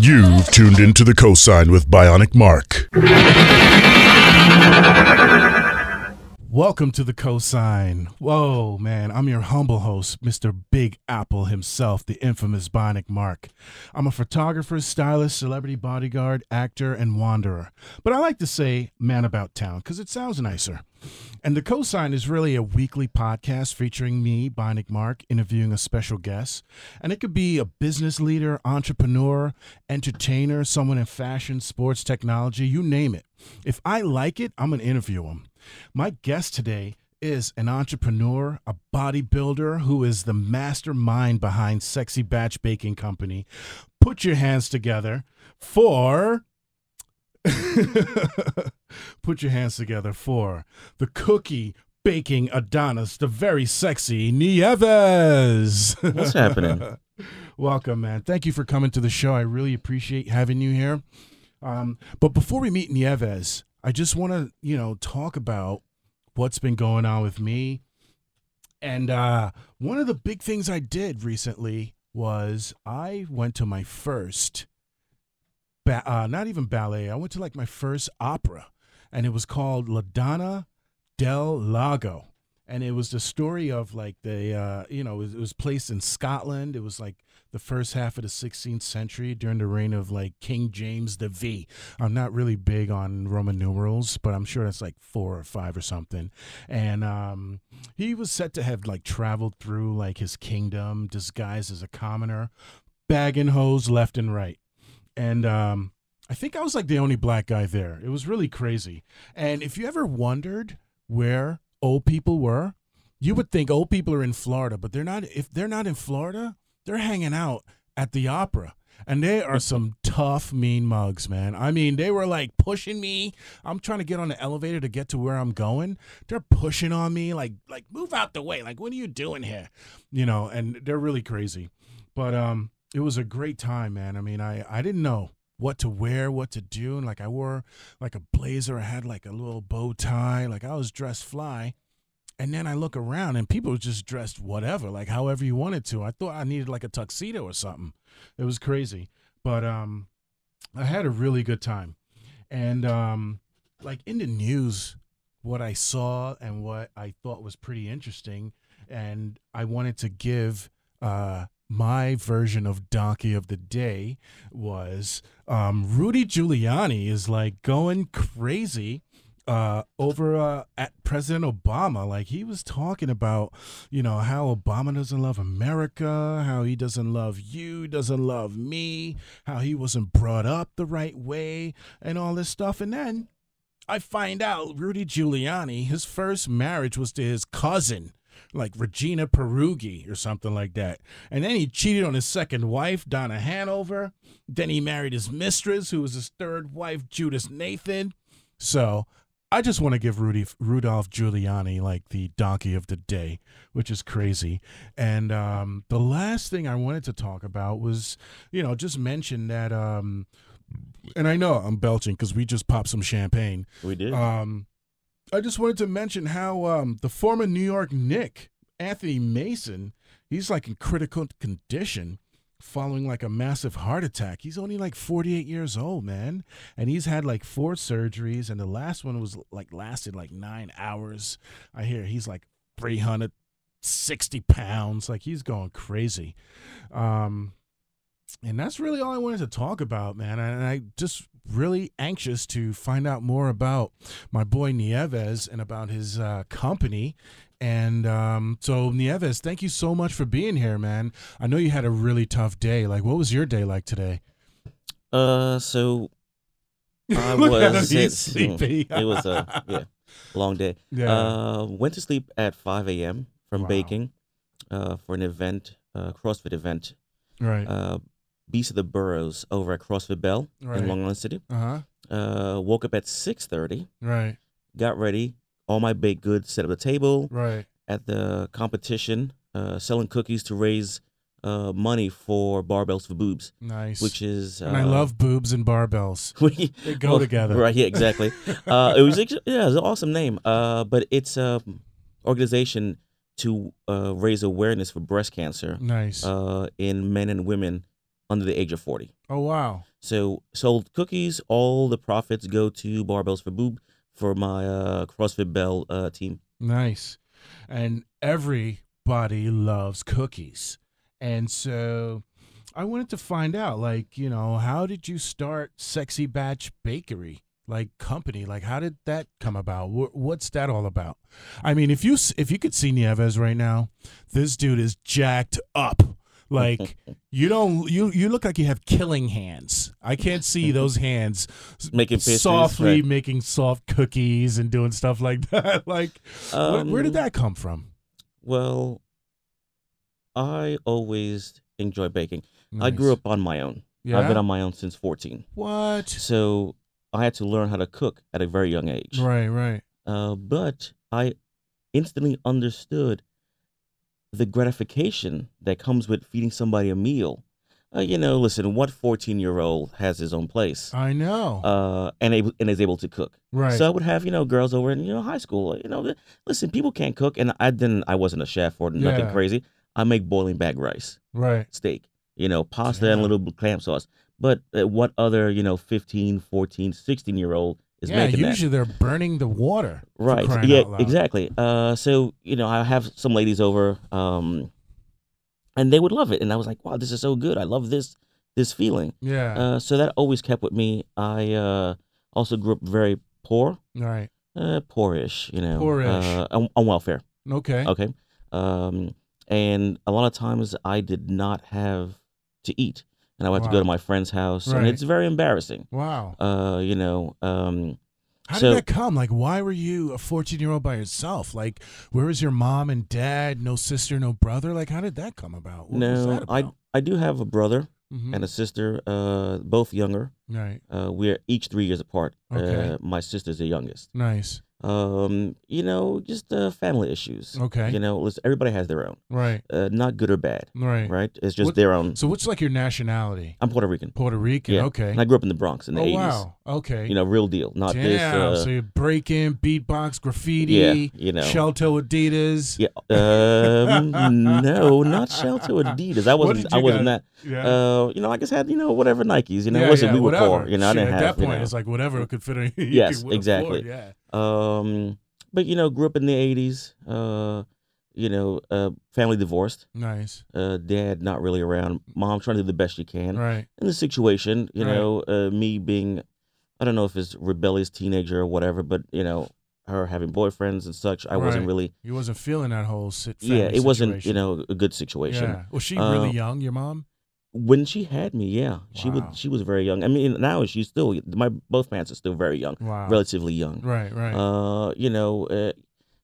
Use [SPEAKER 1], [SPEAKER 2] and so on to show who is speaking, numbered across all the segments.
[SPEAKER 1] You've tuned into the cosign with Bionic Mark.
[SPEAKER 2] Welcome to the cosign. Whoa, man, I'm your humble host, Mr. Big Apple himself, the infamous Bionic Mark. I'm a photographer, stylist, celebrity bodyguard, actor, and wanderer. But I like to say man about town because it sounds nicer. And the cosign is really a weekly podcast featuring me, Bionic Mark, interviewing a special guest. And it could be a business leader, entrepreneur, entertainer, someone in fashion, sports, technology, you name it. If I like it, I'm going to interview them. My guest today is an entrepreneur, a bodybuilder who is the mastermind behind Sexy Batch Baking Company. Put your hands together for. Put your hands together for the cookie baking Adonis, the very sexy Nieves.
[SPEAKER 3] What's happening?
[SPEAKER 2] Welcome, man. Thank you for coming to the show. I really appreciate having you here. Um, but before we meet Nieves, I just want to, you know, talk about what's been going on with me. And uh, one of the big things I did recently was I went to my first, ba- uh, not even ballet, I went to like my first opera, and it was called La Donna del Lago. And it was the story of like the, uh, you know, it was, placed in Scotland. It was like the first half of the 16th century during the reign of like King James the V. I'm not really big on Roman numerals, but I'm sure that's like four or five or something. And um, he was said to have like traveled through like his kingdom disguised as a commoner, bagging hoes left and right. And um, I think I was like the only black guy there. It was really crazy. And if you ever wondered where old people were, you would think old people are in Florida, but they're not. If they're not in Florida, they're hanging out at the opera. And they are some tough, mean mugs, man. I mean, they were like pushing me. I'm trying to get on the elevator to get to where I'm going. They're pushing on me, like, like move out the way. Like, what are you doing here? You know, and they're really crazy. But um, it was a great time, man. I mean, I I didn't know what to wear, what to do, and like I wore like a blazer. I had like a little bow tie. Like I was dressed fly. And then I look around and people just dressed whatever, like however you wanted to. I thought I needed like a tuxedo or something. It was crazy. But um I had a really good time. And um like in the news what I saw and what I thought was pretty interesting and I wanted to give uh my version of donkey of the day was um, Rudy Giuliani is like going crazy uh, over uh, at President Obama. Like he was talking about, you know, how Obama doesn't love America, how he doesn't love you, doesn't love me, how he wasn't brought up the right way, and all this stuff. And then I find out Rudy Giuliani, his first marriage was to his cousin. Like Regina Peruggi or something like that. And then he cheated on his second wife, Donna Hanover. Then he married his mistress, who was his third wife, Judith Nathan. So I just want to give Rudy Rudolph Giuliani like the donkey of the day, which is crazy. And um, the last thing I wanted to talk about was, you know, just mention that. Um, and I know I'm belching because we just popped some champagne.
[SPEAKER 3] We did.
[SPEAKER 2] Um, I just wanted to mention how um, the former New York Knick, Anthony Mason, he's like in critical condition following like a massive heart attack. He's only like 48 years old, man. And he's had like four surgeries, and the last one was like lasted like nine hours. I hear he's like 360 pounds. Like he's going crazy. Um, and that's really all I wanted to talk about, man. And I just really anxious to find out more about my boy Nieves and about his uh, company. And um, so, Nieves, thank you so much for being here, man. I know you had a really tough day. Like, what was your day like today?
[SPEAKER 3] Uh, so I
[SPEAKER 2] at
[SPEAKER 3] was it,
[SPEAKER 2] sleepy.
[SPEAKER 3] it was a yeah long day.
[SPEAKER 2] Yeah.
[SPEAKER 3] Uh, went to sleep at 5 a.m. from
[SPEAKER 2] Wow.
[SPEAKER 3] baking, uh, for an event, uh, CrossFit event,
[SPEAKER 2] right.
[SPEAKER 3] uh, Beast of the Boroughs over at CrossFit Bell
[SPEAKER 2] Right.
[SPEAKER 3] in Long Island City.
[SPEAKER 2] Uh huh.
[SPEAKER 3] Uh, woke up at 6:30,
[SPEAKER 2] Right.
[SPEAKER 3] got ready, all my baked goods, set up the table
[SPEAKER 2] Right.
[SPEAKER 3] at the competition, uh, selling cookies to raise uh, money for barbells for boobs,
[SPEAKER 2] Nice.
[SPEAKER 3] which is
[SPEAKER 2] and I
[SPEAKER 3] uh,
[SPEAKER 2] love boobs and barbells. They go
[SPEAKER 3] well,
[SPEAKER 2] together.
[SPEAKER 3] Right, yeah, exactly. uh, it was yeah, it's an awesome name. Uh, but it's a organization to uh, raise awareness for breast cancer
[SPEAKER 2] Nice.
[SPEAKER 3] uh, in men and women under the age of forty.
[SPEAKER 2] oh wow.
[SPEAKER 3] So sold cookies. All the profits go to barbells for boob for my uh, CrossFit Bell uh, team.
[SPEAKER 2] Nice. And everybody loves cookies. And so I wanted to find out, like, you know, how did you start Sexy Batch Bakery? Like company, like how did that come about? What's that all about? I mean, if you if you could see Nieves right now, this dude is jacked up. Like you don't you you look like you have killing hands. I can't see those hands
[SPEAKER 3] Making
[SPEAKER 2] softly
[SPEAKER 3] right.
[SPEAKER 2] making soft cookies and doing stuff like that. Like where, where did
[SPEAKER 3] Um,
[SPEAKER 2] that come from?
[SPEAKER 3] Well, I always enjoy baking. I grew up on my own.
[SPEAKER 2] Yeah.
[SPEAKER 3] I've been on my own since 14.
[SPEAKER 2] what?
[SPEAKER 3] So I had to learn how to cook at a very young age.
[SPEAKER 2] Right, right.
[SPEAKER 3] Uh, but I instantly understood the gratification that comes with feeding somebody a meal. Uh, you know, listen, what 14 year old has his own place
[SPEAKER 2] I know.
[SPEAKER 3] uh, and, able, and is able to cook?
[SPEAKER 2] right.
[SPEAKER 3] So I would have, you know, girls over in, you know, high school. You know, listen, people can't cook. And I didn't, I wasn't a chef or nothing
[SPEAKER 2] Yeah.
[SPEAKER 3] crazy. I make boiling bag rice,
[SPEAKER 2] right.
[SPEAKER 3] steak, you know, pasta and a little clam sauce. But uh, what other, you know, 15, 14, 16 year old is
[SPEAKER 2] yeah,
[SPEAKER 3] making that?
[SPEAKER 2] usually they're burning the water.
[SPEAKER 3] Right. Yeah, exactly. Uh, so you know, I have some ladies over, um, and they would love it, and I was like, "Wow, this is so good! I love this this feeling."
[SPEAKER 2] Yeah.
[SPEAKER 3] Uh, so that always kept with me. I uh, also grew up very poor,
[SPEAKER 2] right.
[SPEAKER 3] uh, poorish, you know,
[SPEAKER 2] Poorish.
[SPEAKER 3] uh, on, on welfare.
[SPEAKER 2] Okay.
[SPEAKER 3] Okay, um, and a lot of times I did not have to eat, and I would have to go to my friend's house,
[SPEAKER 2] Right.
[SPEAKER 3] and it's very embarrassing.
[SPEAKER 2] Wow.
[SPEAKER 3] Uh, you know, um,
[SPEAKER 2] How
[SPEAKER 3] so-
[SPEAKER 2] did that come? Like, why were you a 14 year old by yourself? Like, where was your mom and dad? No sister, no brother? Like, how did that come about? What was
[SPEAKER 3] no,
[SPEAKER 2] that
[SPEAKER 3] I
[SPEAKER 2] about?
[SPEAKER 3] I do have a brother.
[SPEAKER 2] Mhm.
[SPEAKER 3] and a sister, uh, both younger.
[SPEAKER 2] Right.
[SPEAKER 3] Uh, we're each three years apart.
[SPEAKER 2] Okay.
[SPEAKER 3] Uh, my sister's the youngest.
[SPEAKER 2] Nice.
[SPEAKER 3] Um, you know, just uh, family issues.
[SPEAKER 2] Okay.
[SPEAKER 3] You know, everybody has their own.
[SPEAKER 2] Right.
[SPEAKER 3] Uh, not good or bad,
[SPEAKER 2] Right.
[SPEAKER 3] right? It's just
[SPEAKER 2] What-
[SPEAKER 3] their own.
[SPEAKER 2] So, what's like your nationality?
[SPEAKER 3] I'm Puerto Rican.
[SPEAKER 2] Puerto Rican.
[SPEAKER 3] Yeah.
[SPEAKER 2] Okay.
[SPEAKER 3] And I grew up in the Bronx in the
[SPEAKER 2] oh
[SPEAKER 3] 80s.
[SPEAKER 2] wow. Okay.
[SPEAKER 3] You know, real deal. Not
[SPEAKER 2] Damn.
[SPEAKER 3] this. Uh,
[SPEAKER 2] so you break in, beatbox, graffiti,
[SPEAKER 3] yeah, you know.
[SPEAKER 2] Shelto Adidas.
[SPEAKER 3] yeah. Um, no, not Shelto Adidas. I wasn't. I wasn't
[SPEAKER 2] got?
[SPEAKER 3] that.
[SPEAKER 2] Yeah.
[SPEAKER 3] Uh, you know, I just had you know whatever Nikes. You know,
[SPEAKER 2] yeah,
[SPEAKER 3] listen,
[SPEAKER 2] yeah,
[SPEAKER 3] we were
[SPEAKER 2] whatever.
[SPEAKER 3] poor. You know, I didn't
[SPEAKER 2] at
[SPEAKER 3] have.
[SPEAKER 2] that
[SPEAKER 3] you
[SPEAKER 2] point,
[SPEAKER 3] know.
[SPEAKER 2] it's like whatever could fit in.
[SPEAKER 3] Yes, exactly.
[SPEAKER 2] afford, Yeah.
[SPEAKER 3] Um, but you know, grew up in the '80s. Uh, you know, uh, family divorced.
[SPEAKER 2] Nice.
[SPEAKER 3] Uh, dad not really around. Mom trying to do the best she can
[SPEAKER 2] Right.
[SPEAKER 3] in the situation. You
[SPEAKER 2] Right.
[SPEAKER 3] know, uh, me being, I don't know if it's rebellious teenager or whatever, but you know, her having boyfriends and such. I wasn't really.
[SPEAKER 2] You wasn't feeling that whole sit.
[SPEAKER 3] Yeah, it wasn't. You know, a good situation.
[SPEAKER 2] Yeah. Was she really
[SPEAKER 3] Uh,
[SPEAKER 2] young? Your mom?
[SPEAKER 3] When she had me, yeah, she
[SPEAKER 2] Wow.
[SPEAKER 3] was. She was very young. I mean, now she's still. My both parents are still very young,
[SPEAKER 2] Wow.
[SPEAKER 3] relatively young.
[SPEAKER 2] Right. Right.
[SPEAKER 3] Uh, you know, uh,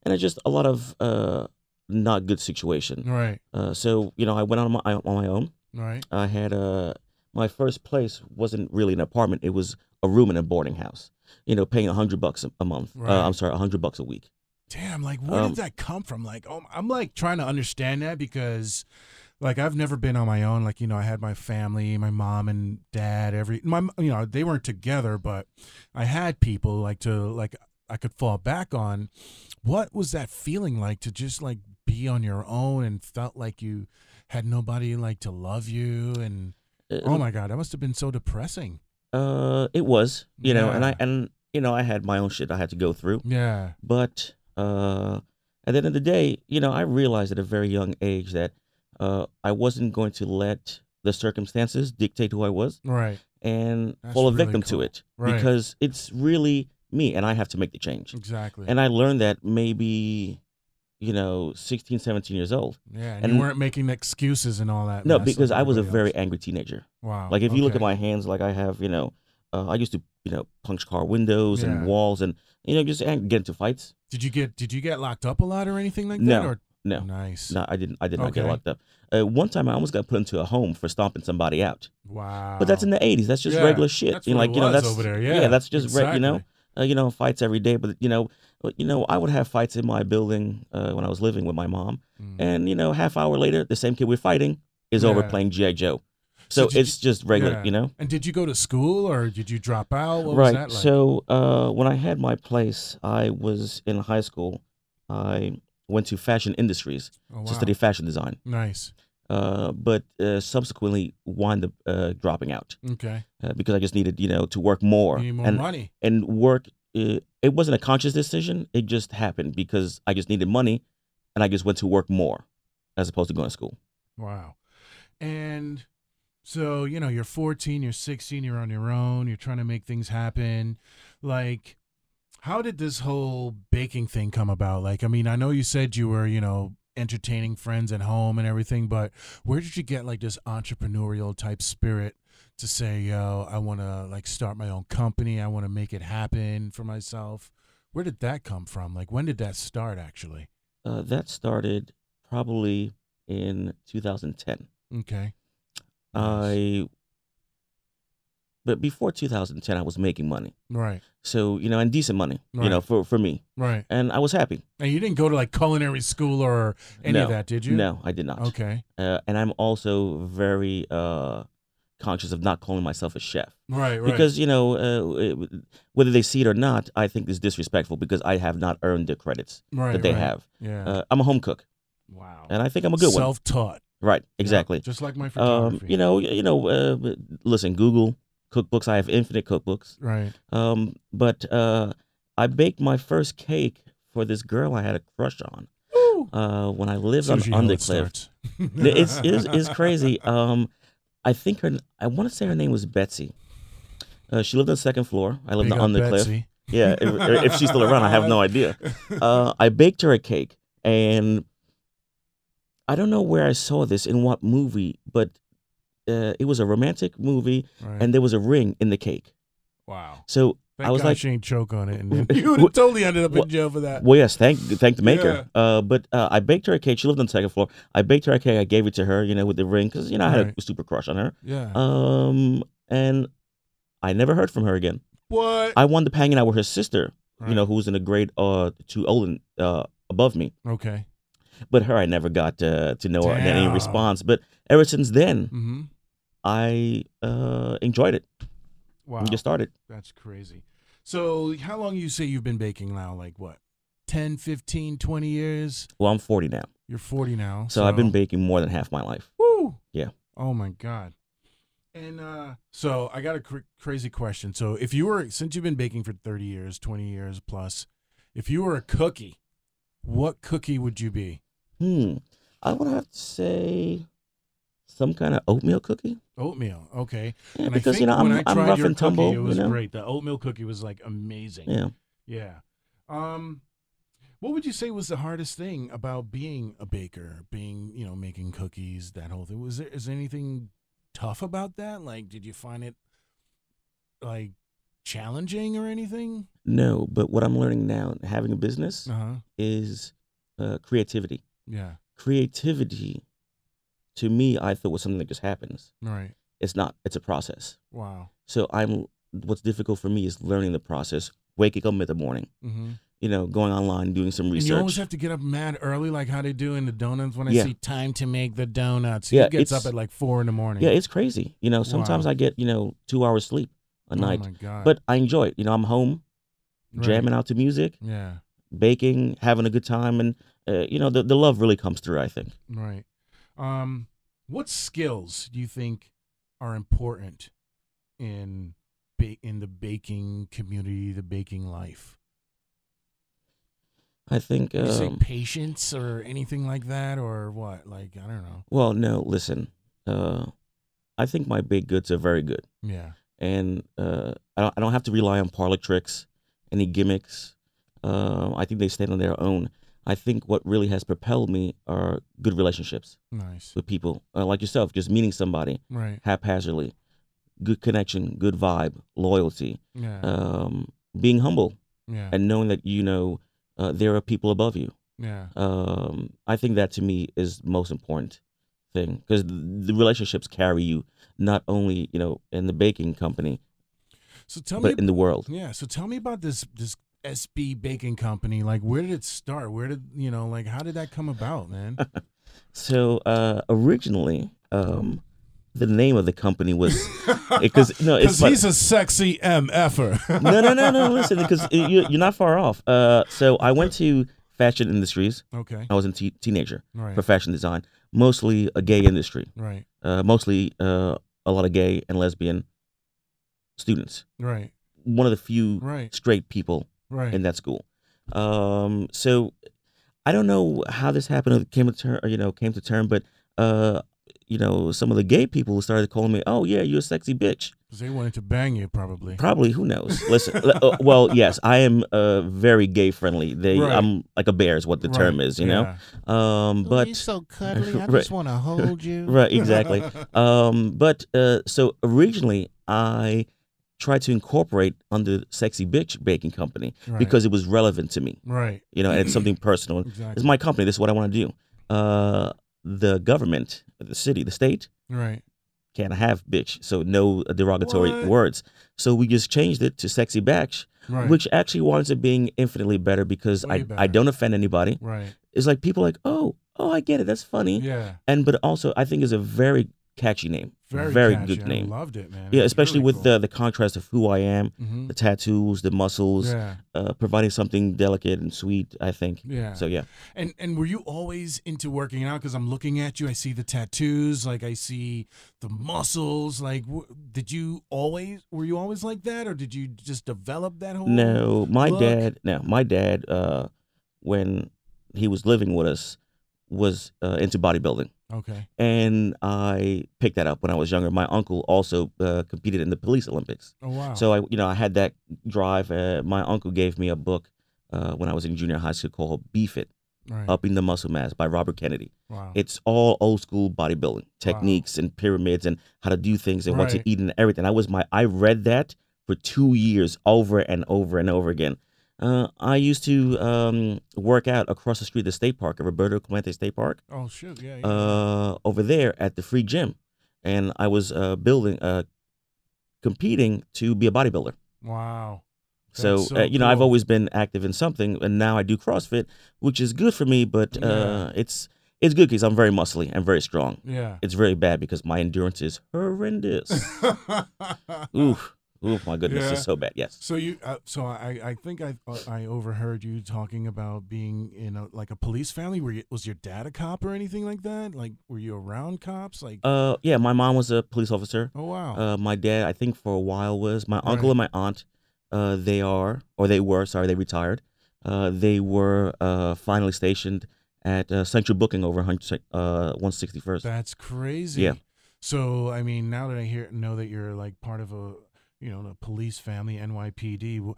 [SPEAKER 3] and it's just a lot of uh, not good situation.
[SPEAKER 2] right.
[SPEAKER 3] Uh, so you know, I went on my on my own.
[SPEAKER 2] Right.
[SPEAKER 3] I had a my first place wasn't really an apartment; it was a room in a boarding house. You know, paying a hundred bucks a, a month.
[SPEAKER 2] Right.
[SPEAKER 3] Uh, I'm sorry, a hundred bucks a week.
[SPEAKER 2] Damn. Like, where
[SPEAKER 3] Um,
[SPEAKER 2] did that come from? Like, oh, I'm like trying to understand that because, like, I've never been on my own. Like, you know, I had my family, my mom and dad. Every my, you know, they weren't together, but I had people like to like I could fall back on. What was that feeling like to just like be on your own and felt like you had nobody like to love you and oh my god, that must have been so depressing.
[SPEAKER 3] Uh, it was, you know, and I and you know, I had my own shit I had to go through.
[SPEAKER 2] Yeah.
[SPEAKER 3] But uh, at the end of the day, you know, I realized at a very young age that uh, I wasn't going to let the circumstances dictate who I was
[SPEAKER 2] Right.
[SPEAKER 3] and
[SPEAKER 2] That's
[SPEAKER 3] fall a
[SPEAKER 2] really
[SPEAKER 3] victim
[SPEAKER 2] cool.
[SPEAKER 3] to it
[SPEAKER 2] Right.
[SPEAKER 3] because it's really me and I have to make the change.
[SPEAKER 2] Exactly.
[SPEAKER 3] And I learned that maybe, you know, 16, 17 years old.
[SPEAKER 2] yeah, and,
[SPEAKER 3] and-
[SPEAKER 2] you weren't making excuses and all that.
[SPEAKER 3] No, because I was a
[SPEAKER 2] everybody
[SPEAKER 3] very angry teenager.
[SPEAKER 2] wow.
[SPEAKER 3] Like if you look at my hands, like I have, you know, uh, I used to, you know, punch car windows
[SPEAKER 2] Yeah.
[SPEAKER 3] and walls and, you know, just get into fights.
[SPEAKER 2] Did you get did you get locked up a lot or anything like
[SPEAKER 3] No,
[SPEAKER 2] that? Or
[SPEAKER 3] No,
[SPEAKER 2] nice.
[SPEAKER 3] no, I didn't. I did not get locked up. Uh, one time, I almost got put into a home for stomping somebody out.
[SPEAKER 2] Wow.
[SPEAKER 3] But that's in the '80s. That's just
[SPEAKER 2] Yeah,
[SPEAKER 3] regular shit.
[SPEAKER 2] That's
[SPEAKER 3] you know, like you know, that's
[SPEAKER 2] over there. Yeah.
[SPEAKER 3] yeah that's just re- you know, uh, you know, fights every day. But you know, you know, I would have fights in my building uh, when I was living with my mom,
[SPEAKER 2] Mm.
[SPEAKER 3] and you know, half hour later, the same kid we're fighting is over playing GI Joe.
[SPEAKER 2] So
[SPEAKER 3] So, it's just regular,
[SPEAKER 2] yeah.
[SPEAKER 3] you know.
[SPEAKER 2] And did you go to school or did you drop out? What was
[SPEAKER 3] right.
[SPEAKER 2] that like?
[SPEAKER 3] So uh, when I had my place, I was in high school. I went to fashion industries
[SPEAKER 2] oh, wow.
[SPEAKER 3] to study fashion design,
[SPEAKER 2] Nice.
[SPEAKER 3] uh, but uh, subsequently wound up uh, dropping out
[SPEAKER 2] Okay.
[SPEAKER 3] uh, because I just needed, you know, to work more
[SPEAKER 2] You need more
[SPEAKER 3] and
[SPEAKER 2] money.
[SPEAKER 3] and work. Uh, it wasn't a conscious decision; it just happened because I just needed money, and I just went to work more as opposed to going to school.
[SPEAKER 2] Wow. And so, you know, you're 14, you're 16, you're on your own, you're trying to make things happen. Like, how did this whole baking thing come about? Like, I mean, I know you said you were, you know, entertaining friends at home and everything, but where did you get like this entrepreneurial type spirit to say, yo, I want to like start my own company, I want to make it happen for myself? Where did that come from? Like, when did that start actually?
[SPEAKER 3] Uh, that started probably in 2010.
[SPEAKER 2] Okay. Nice.
[SPEAKER 3] I, but before 2010, I was making money.
[SPEAKER 2] Right,
[SPEAKER 3] So you know, and decent money, you know, for for me,
[SPEAKER 2] right.
[SPEAKER 3] and I was happy.
[SPEAKER 2] And you didn't go to like culinary school or any of that, did you?
[SPEAKER 3] No, I did not.
[SPEAKER 2] Okay.
[SPEAKER 3] Uh, and I'm also very uh, conscious of not calling myself a chef
[SPEAKER 2] Right, right.
[SPEAKER 3] because you know, uh, it- whether they see it or not, I think is disrespectful because I have not earned the credits
[SPEAKER 2] right,
[SPEAKER 3] that they
[SPEAKER 2] right.
[SPEAKER 3] have.
[SPEAKER 2] Yeah.
[SPEAKER 3] Uh, I'm a home cook,
[SPEAKER 2] wow.
[SPEAKER 3] and I think I'm a good one.
[SPEAKER 2] Self-taught.
[SPEAKER 3] Right?
[SPEAKER 2] Yeah,
[SPEAKER 3] Exactly.
[SPEAKER 2] just like my
[SPEAKER 3] Um,
[SPEAKER 2] photography.
[SPEAKER 3] you know, you know. Uh, listen, Google cookbooks. I have infinite cookbooks.
[SPEAKER 2] Right.
[SPEAKER 3] Um, but uh, I baked my first cake for this girl I had a crush on. Uh, when I lived
[SPEAKER 2] So
[SPEAKER 3] on
[SPEAKER 2] know it
[SPEAKER 3] it's, it's it's crazy. Um, I think her. I want to say her name was Betsy. Uh, she lived on the second floor. I lived
[SPEAKER 2] Big
[SPEAKER 3] on Undercliff.
[SPEAKER 2] Betsy.
[SPEAKER 3] Yeah, if, if she's still around, I have no idea. Uh, I baked her a cake, and I don't know where I saw this in what movie, but uh, it was a romantic movie,
[SPEAKER 2] Right.
[SPEAKER 3] and there was a ring in the cake.
[SPEAKER 2] wow.
[SPEAKER 3] So
[SPEAKER 2] Thank
[SPEAKER 3] I was
[SPEAKER 2] God
[SPEAKER 3] like,
[SPEAKER 2] she ain't choke on it, and then you would have totally ended up in jail for that.
[SPEAKER 3] Well, yes, thank thank the maker. Uh, but uh, I baked her a cake. She lived on the second floor. I baked her a cake. I gave it to her, you know, with the ring because you know I had
[SPEAKER 2] Right.
[SPEAKER 3] a super crush on her.
[SPEAKER 2] Yeah.
[SPEAKER 3] Um, and I never heard from her again.
[SPEAKER 2] what?
[SPEAKER 3] I wound up hanging out with her sister,
[SPEAKER 2] Right.
[SPEAKER 3] you know, who was in a grade uh two old and uh above me.
[SPEAKER 2] Okay.
[SPEAKER 3] But her, I never got uh, to know her and any response. But ever since then,
[SPEAKER 2] Mm-hmm.
[SPEAKER 3] I uh enjoyed it.
[SPEAKER 2] Wow.
[SPEAKER 3] and just started.
[SPEAKER 2] That's crazy. So, how long you say you've been baking now? Like what? 10, 15, 20 years?
[SPEAKER 3] Well, I'm 40 now,
[SPEAKER 2] You're 40 now.
[SPEAKER 3] so, I've been baking more than half my life.
[SPEAKER 2] Woo!
[SPEAKER 3] Yeah.
[SPEAKER 2] Oh my god. And uh so I got a cr- crazy question. So if you were since you've been baking for 30 years, 20 years plus, if you were a cookie, what cookie would you be?
[SPEAKER 3] Hmm. I would have to say some kind of oatmeal cookie.
[SPEAKER 2] Oatmeal. Okay.
[SPEAKER 3] Yeah,
[SPEAKER 2] and
[SPEAKER 3] because
[SPEAKER 2] I think
[SPEAKER 3] you know
[SPEAKER 2] when
[SPEAKER 3] I'm,
[SPEAKER 2] I tried
[SPEAKER 3] rough
[SPEAKER 2] your
[SPEAKER 3] and tumble.
[SPEAKER 2] cookie, it was
[SPEAKER 3] you know?
[SPEAKER 2] great. The oatmeal cookie was like amazing.
[SPEAKER 3] Yeah.
[SPEAKER 2] Yeah. Um what would you say was the hardest thing about being a baker, being, you know, making cookies, that whole thing? Was there is there anything tough about that? Like did you find it like challenging or anything?
[SPEAKER 3] No, but what I'm learning now, having a business,
[SPEAKER 2] Uh-huh.
[SPEAKER 3] is uh, creativity.
[SPEAKER 2] Yeah.
[SPEAKER 3] Creativity, to me, I thought was something that just happens.
[SPEAKER 2] Right.
[SPEAKER 3] It's not. It's a process.
[SPEAKER 2] Wow.
[SPEAKER 3] So I'm. What's difficult for me is learning the process. Waking up in the morning,
[SPEAKER 2] Mm-hmm.
[SPEAKER 3] you know, going online, doing some
[SPEAKER 2] And
[SPEAKER 3] research.
[SPEAKER 2] you always have to get up mad early, like how they do in the donuts. When I
[SPEAKER 3] Yeah.
[SPEAKER 2] see time to make the donuts,
[SPEAKER 3] Yeah,
[SPEAKER 2] he gets up at like four in the morning.
[SPEAKER 3] yeah, it's crazy. You know, sometimes
[SPEAKER 2] Wow.
[SPEAKER 3] I get you know two hours sleep a
[SPEAKER 2] oh
[SPEAKER 3] night,
[SPEAKER 2] my god!
[SPEAKER 3] but I enjoy it. You know, I'm home
[SPEAKER 2] Right.
[SPEAKER 3] jamming out to music,
[SPEAKER 2] Yeah.
[SPEAKER 3] baking, having a good time, and uh, you know the the love really comes through. I think.
[SPEAKER 2] Right. Um, what skills do you think are important in ba- in the baking community, the baking life?
[SPEAKER 3] I think.
[SPEAKER 2] Would you say
[SPEAKER 3] Um,
[SPEAKER 2] patience or anything like that, or what? Like I don't know.
[SPEAKER 3] well, no. Listen, uh, I think my baked goods are very good,
[SPEAKER 2] Yeah.
[SPEAKER 3] and uh, I don't I don't have to rely on parlor tricks, any gimmicks. Uh, I think they stand on their own. I think what really has propelled me are good relationships
[SPEAKER 2] Nice.
[SPEAKER 3] with people uh, like yourself, just meeting somebody
[SPEAKER 2] Right.
[SPEAKER 3] haphazardly, good connection, good vibe, loyalty,
[SPEAKER 2] Yeah.
[SPEAKER 3] um, being humble,
[SPEAKER 2] yeah.
[SPEAKER 3] and knowing that you know uh, there are people above you.
[SPEAKER 2] yeah.
[SPEAKER 3] Um, I think that to me is most important thing because the relationships carry you not only you know in the baking company
[SPEAKER 2] So tell me
[SPEAKER 3] but in the world.
[SPEAKER 2] Yeah. So tell me about this this SB Baking Company. Like, where did it start? Where did you know? Like, how did that come about, man?
[SPEAKER 3] So uh, originally, um, the name of the company was because no, it's
[SPEAKER 2] Because he's a sexy MFer.
[SPEAKER 3] no, no, no, no. Listen, because you, you're not far off. Uh, so I went to fashion industries.
[SPEAKER 2] okay.
[SPEAKER 3] I was a te- teenager
[SPEAKER 2] Right.
[SPEAKER 3] for fashion design, mostly a gay industry,
[SPEAKER 2] Right.
[SPEAKER 3] uh, mostly uh, a lot of gay and lesbian students.
[SPEAKER 2] Right.
[SPEAKER 3] One of the few
[SPEAKER 2] Right.
[SPEAKER 3] straight people
[SPEAKER 2] Right.
[SPEAKER 3] in that school. Um, so I don't know how this happened. Or came to term, you know, came to term, but uh, you know, some of the gay people started calling me, "Oh yeah, you're a sexy bitch."
[SPEAKER 2] 'Cause they wanted to bang you, probably.
[SPEAKER 3] Probably, who knows? Listen, uh, well, yes, I am uh, very gay friendly. They,
[SPEAKER 2] Right.
[SPEAKER 3] I'm like a bear, is what the term is, you
[SPEAKER 2] yeah.
[SPEAKER 3] know. Um, but
[SPEAKER 4] you're so cuddly. I
[SPEAKER 3] Right.
[SPEAKER 4] just want to hold you.
[SPEAKER 3] right, exactly. um, but uh, so originally, I tried to incorporate under Sexy Bitch Baking Company
[SPEAKER 2] Right.
[SPEAKER 3] because it was relevant to me,
[SPEAKER 2] Right.
[SPEAKER 3] you know, and it's something personal.
[SPEAKER 2] Exactly.
[SPEAKER 3] It's my company. This is what I want to do. Uh, the government, the city, the state
[SPEAKER 2] Right.
[SPEAKER 3] can't have bitch, so no derogatory
[SPEAKER 2] What?
[SPEAKER 3] words. So we just changed it to Sexy Batch.
[SPEAKER 2] Right.
[SPEAKER 3] which actually winds up being infinitely better because
[SPEAKER 2] Way
[SPEAKER 3] I,
[SPEAKER 2] better.
[SPEAKER 3] I don't offend anybody.
[SPEAKER 2] Right.
[SPEAKER 3] It's like people like, oh, oh, I get it. That's funny.
[SPEAKER 2] Yeah.
[SPEAKER 3] And but also I think is a very catchy name.
[SPEAKER 2] Very, catchy.
[SPEAKER 3] good name.
[SPEAKER 2] I loved it, man.
[SPEAKER 3] Yeah, especially with the the contrast of who I am,
[SPEAKER 2] hmm
[SPEAKER 3] the tattoos, the muscles,
[SPEAKER 2] Yeah.
[SPEAKER 3] uh, providing something delicate and sweet. I think.
[SPEAKER 2] Yeah.
[SPEAKER 3] So yeah,
[SPEAKER 2] And and were you always into working out? Because I'm looking at you, I see the tattoos, like I see the muscles. Like, w- did you always? Were you always like that, or did you just develop that whole?
[SPEAKER 3] no, my
[SPEAKER 2] look?
[SPEAKER 3] dad, no, my dad, uh, when he was living with us, was uh, into bodybuilding.
[SPEAKER 2] Okay.
[SPEAKER 3] and I picked that up when I was younger. My uncle also uh, competed in the police Olympics,
[SPEAKER 2] Oh wow.
[SPEAKER 3] so I, you know, I had that drive. Uh, my uncle gave me a book uh, when I was in junior high school called "Beef It:
[SPEAKER 2] right.
[SPEAKER 3] Upping the Muscle Mass" by Robert Kennedy.
[SPEAKER 2] wow.
[SPEAKER 3] It's all old school bodybuilding techniques and pyramids and how to do things and what to eat and everything. I was my I read that for two years over and over and over again. Uh, I used to um, work out across the street, at the state park, at Roberto Clemente State Park
[SPEAKER 2] oh shoot. Yeah. yeah.
[SPEAKER 3] uh, over there at the free gym, and I was uh, building, uh, competing to be a bodybuilder.
[SPEAKER 2] wow.
[SPEAKER 3] So,
[SPEAKER 2] so
[SPEAKER 3] uh, you know, I've always been active in something, and now I do CrossFit, which is good for me. But uh, it's it's good because I'm very muscly and very strong.
[SPEAKER 2] Yeah.
[SPEAKER 3] It's very bad because my endurance is horrendous. oof, oof, my goodness,
[SPEAKER 2] Yeah.
[SPEAKER 3] it's so bad. Yes.
[SPEAKER 2] So you, uh, so I, I think I, uh, I overheard you talking about being in a like a police family. Were you, was your dad a cop or anything like that? Like, were you around cops? Like,
[SPEAKER 3] Uh, yeah, my mom was a police officer.
[SPEAKER 2] oh wow,
[SPEAKER 3] Uh, my dad, I think for a while was my uncle and my aunt. Uh, they are, or they were. Sorry, they retired. Uh, they were uh, finally stationed at uh, Central Booking over 100, uh, 161st.
[SPEAKER 2] that's crazy.
[SPEAKER 3] yeah.
[SPEAKER 2] So I mean, now that I hear know that you're like part of a, you know, the police family, NYPD.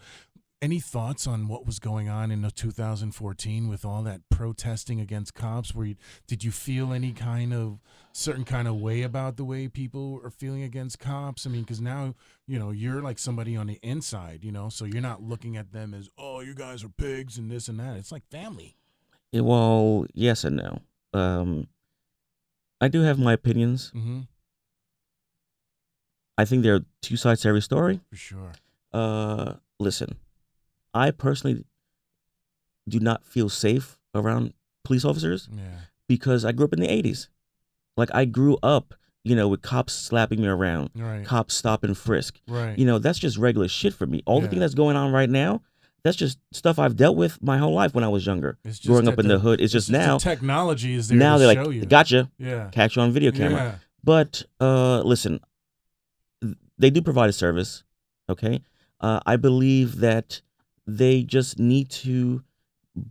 [SPEAKER 2] Any thoughts on what was going on in the 2014 with all that protesting against cops? Were you, did you feel any kind of certain kind of way about the way people are feeling against cops? I mean, because now you know you're like somebody on the inside, you know, so you're not looking at them as oh, you guys are pigs and this and that. It's like family.
[SPEAKER 3] Yeah, well, yes and no. Um, I do have my opinions.
[SPEAKER 2] Mm-hmm.
[SPEAKER 3] I think there are two sides to every story.
[SPEAKER 2] For sure.
[SPEAKER 3] Uh, listen, I personally do not feel safe around police officers
[SPEAKER 2] Yeah.
[SPEAKER 3] because I grew up in the 80s. Like, I grew up, you know, with cops slapping me around,
[SPEAKER 2] Right.
[SPEAKER 3] cops stop and frisk.
[SPEAKER 2] right.
[SPEAKER 3] You know, that's just regular shit for me. All the thing that's going on right now, that's just stuff I've dealt with my whole life when I was younger.
[SPEAKER 2] It's just
[SPEAKER 3] Growing up in the, hood, it's just
[SPEAKER 2] the
[SPEAKER 3] now.
[SPEAKER 2] technology is there
[SPEAKER 3] Now they're like,
[SPEAKER 2] you.
[SPEAKER 3] gotcha,
[SPEAKER 2] Yeah.
[SPEAKER 3] catch you on video camera.
[SPEAKER 2] Yeah.
[SPEAKER 3] But uh, listen, they do provide a service. Okay, uh, I believe that they just need to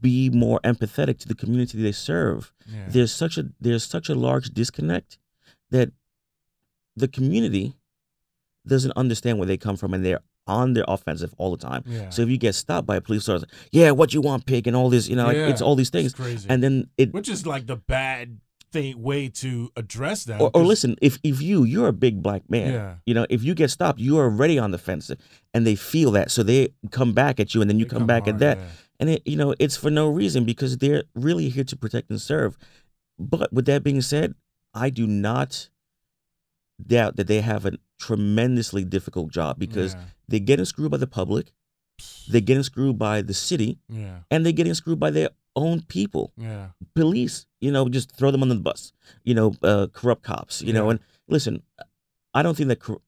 [SPEAKER 3] be more empathetic to the community they serve.
[SPEAKER 2] Yeah.
[SPEAKER 3] There's such a there's such a large disconnect that the community doesn't understand where they come from, and they're on their offensive all the time.
[SPEAKER 2] yeah.
[SPEAKER 3] So if you get stopped by a police officer, yeah, what you want, pig, and all this, you know, like, it's all these
[SPEAKER 2] It's
[SPEAKER 3] things,
[SPEAKER 2] crazy.
[SPEAKER 3] and then it
[SPEAKER 2] Which is like the bad way to address that.
[SPEAKER 3] or, or listen, if if you you're a big black man,
[SPEAKER 2] Yeah.
[SPEAKER 3] you know, if you get stopped, you are already on the fence, and they feel that, so they come back at you, and then you
[SPEAKER 2] They
[SPEAKER 3] come, back
[SPEAKER 2] hard,
[SPEAKER 3] at that,
[SPEAKER 2] yeah.
[SPEAKER 3] and it you know it's for no reason because they're really here to protect and serve. But with that being said, I do not doubt that they have a tremendously difficult job because
[SPEAKER 2] yeah.
[SPEAKER 3] they're getting screwed by the public, they're getting screwed by the city,
[SPEAKER 2] yeah.
[SPEAKER 3] and they're getting screwed by their own people.
[SPEAKER 2] Yeah.
[SPEAKER 3] Police, you know, just throw them under the bus. You know, uh, corrupt cops. You know, and listen, I don't think that cor-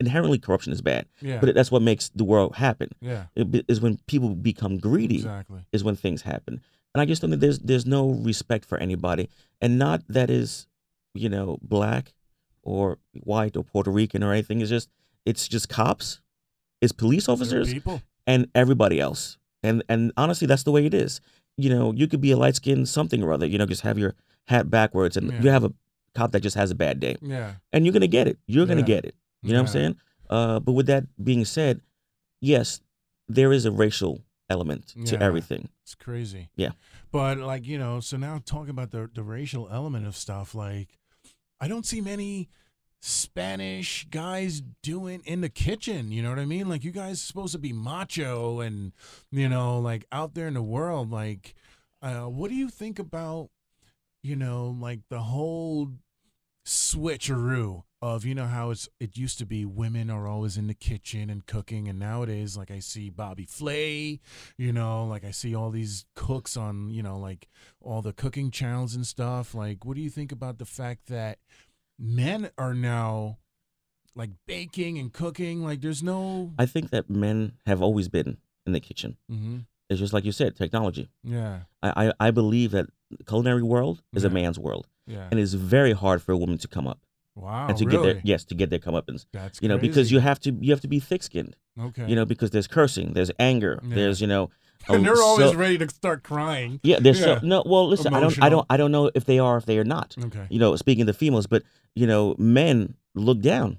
[SPEAKER 3] inherently corruption is bad,
[SPEAKER 2] Yeah.
[SPEAKER 3] but that's what makes the world happen.
[SPEAKER 2] yeah.
[SPEAKER 3] It is when people become greedy
[SPEAKER 2] Exactly.
[SPEAKER 3] is when things happen. And I just don't think there's there's no respect for anybody, and not that is, you know, black or white or Puerto Rican or anything. It's just it's just cops, it's police officers, and everybody else. And and honestly, that's the way it is. You know, you could be a light skinned something or other. You know, just have your hat backwards, and
[SPEAKER 2] Yeah.
[SPEAKER 3] you have a cop that just has a bad day,
[SPEAKER 2] Yeah.
[SPEAKER 3] and you're gonna get it. You're gonna
[SPEAKER 2] Yeah.
[SPEAKER 3] get it. You know what I'm saying? Uh, but with that being said, yes, there is a racial element to everything.
[SPEAKER 2] It's crazy.
[SPEAKER 3] Yeah.
[SPEAKER 2] But like, you know, so now talking about the the racial element of stuff, like I don't see many Spanish guys doing in the kitchen, you know what I mean? Like you guys supposed to be macho and you know, like out there in the world, like uh what do you think about you know, like the whole switcheroo of you know how it's it used to be women are always in the kitchen and cooking and nowadays like I see Bobby Flay, you know, like I see all these cooks on, you know, like all the cooking channels and stuff. Like what do you think about the fact that men are now like baking and cooking like there's no
[SPEAKER 3] I think that men have always been in the kitchen.
[SPEAKER 2] hmm
[SPEAKER 3] It's just like you said, technology.
[SPEAKER 2] Yeah.
[SPEAKER 3] I, I, I believe that the culinary world is a man's world,
[SPEAKER 2] Yeah.
[SPEAKER 3] and it's very hard for a woman to come up
[SPEAKER 2] wow.
[SPEAKER 3] and to
[SPEAKER 2] really?
[SPEAKER 3] get their yes to get their comeuppance.
[SPEAKER 2] That's
[SPEAKER 3] You know, because you have to you have to be thick skinned.
[SPEAKER 2] Okay.
[SPEAKER 3] You know, because there's cursing, there's anger,
[SPEAKER 2] Yeah.
[SPEAKER 3] there's you know,
[SPEAKER 2] and they're always
[SPEAKER 3] so-
[SPEAKER 2] ready to start crying.
[SPEAKER 3] yeah, there's
[SPEAKER 2] Yeah.
[SPEAKER 3] so no. Well, listen, I don't I don't I don't know if they are if they are not.
[SPEAKER 2] Okay.
[SPEAKER 3] You know, speaking of the females, but you know, men look down,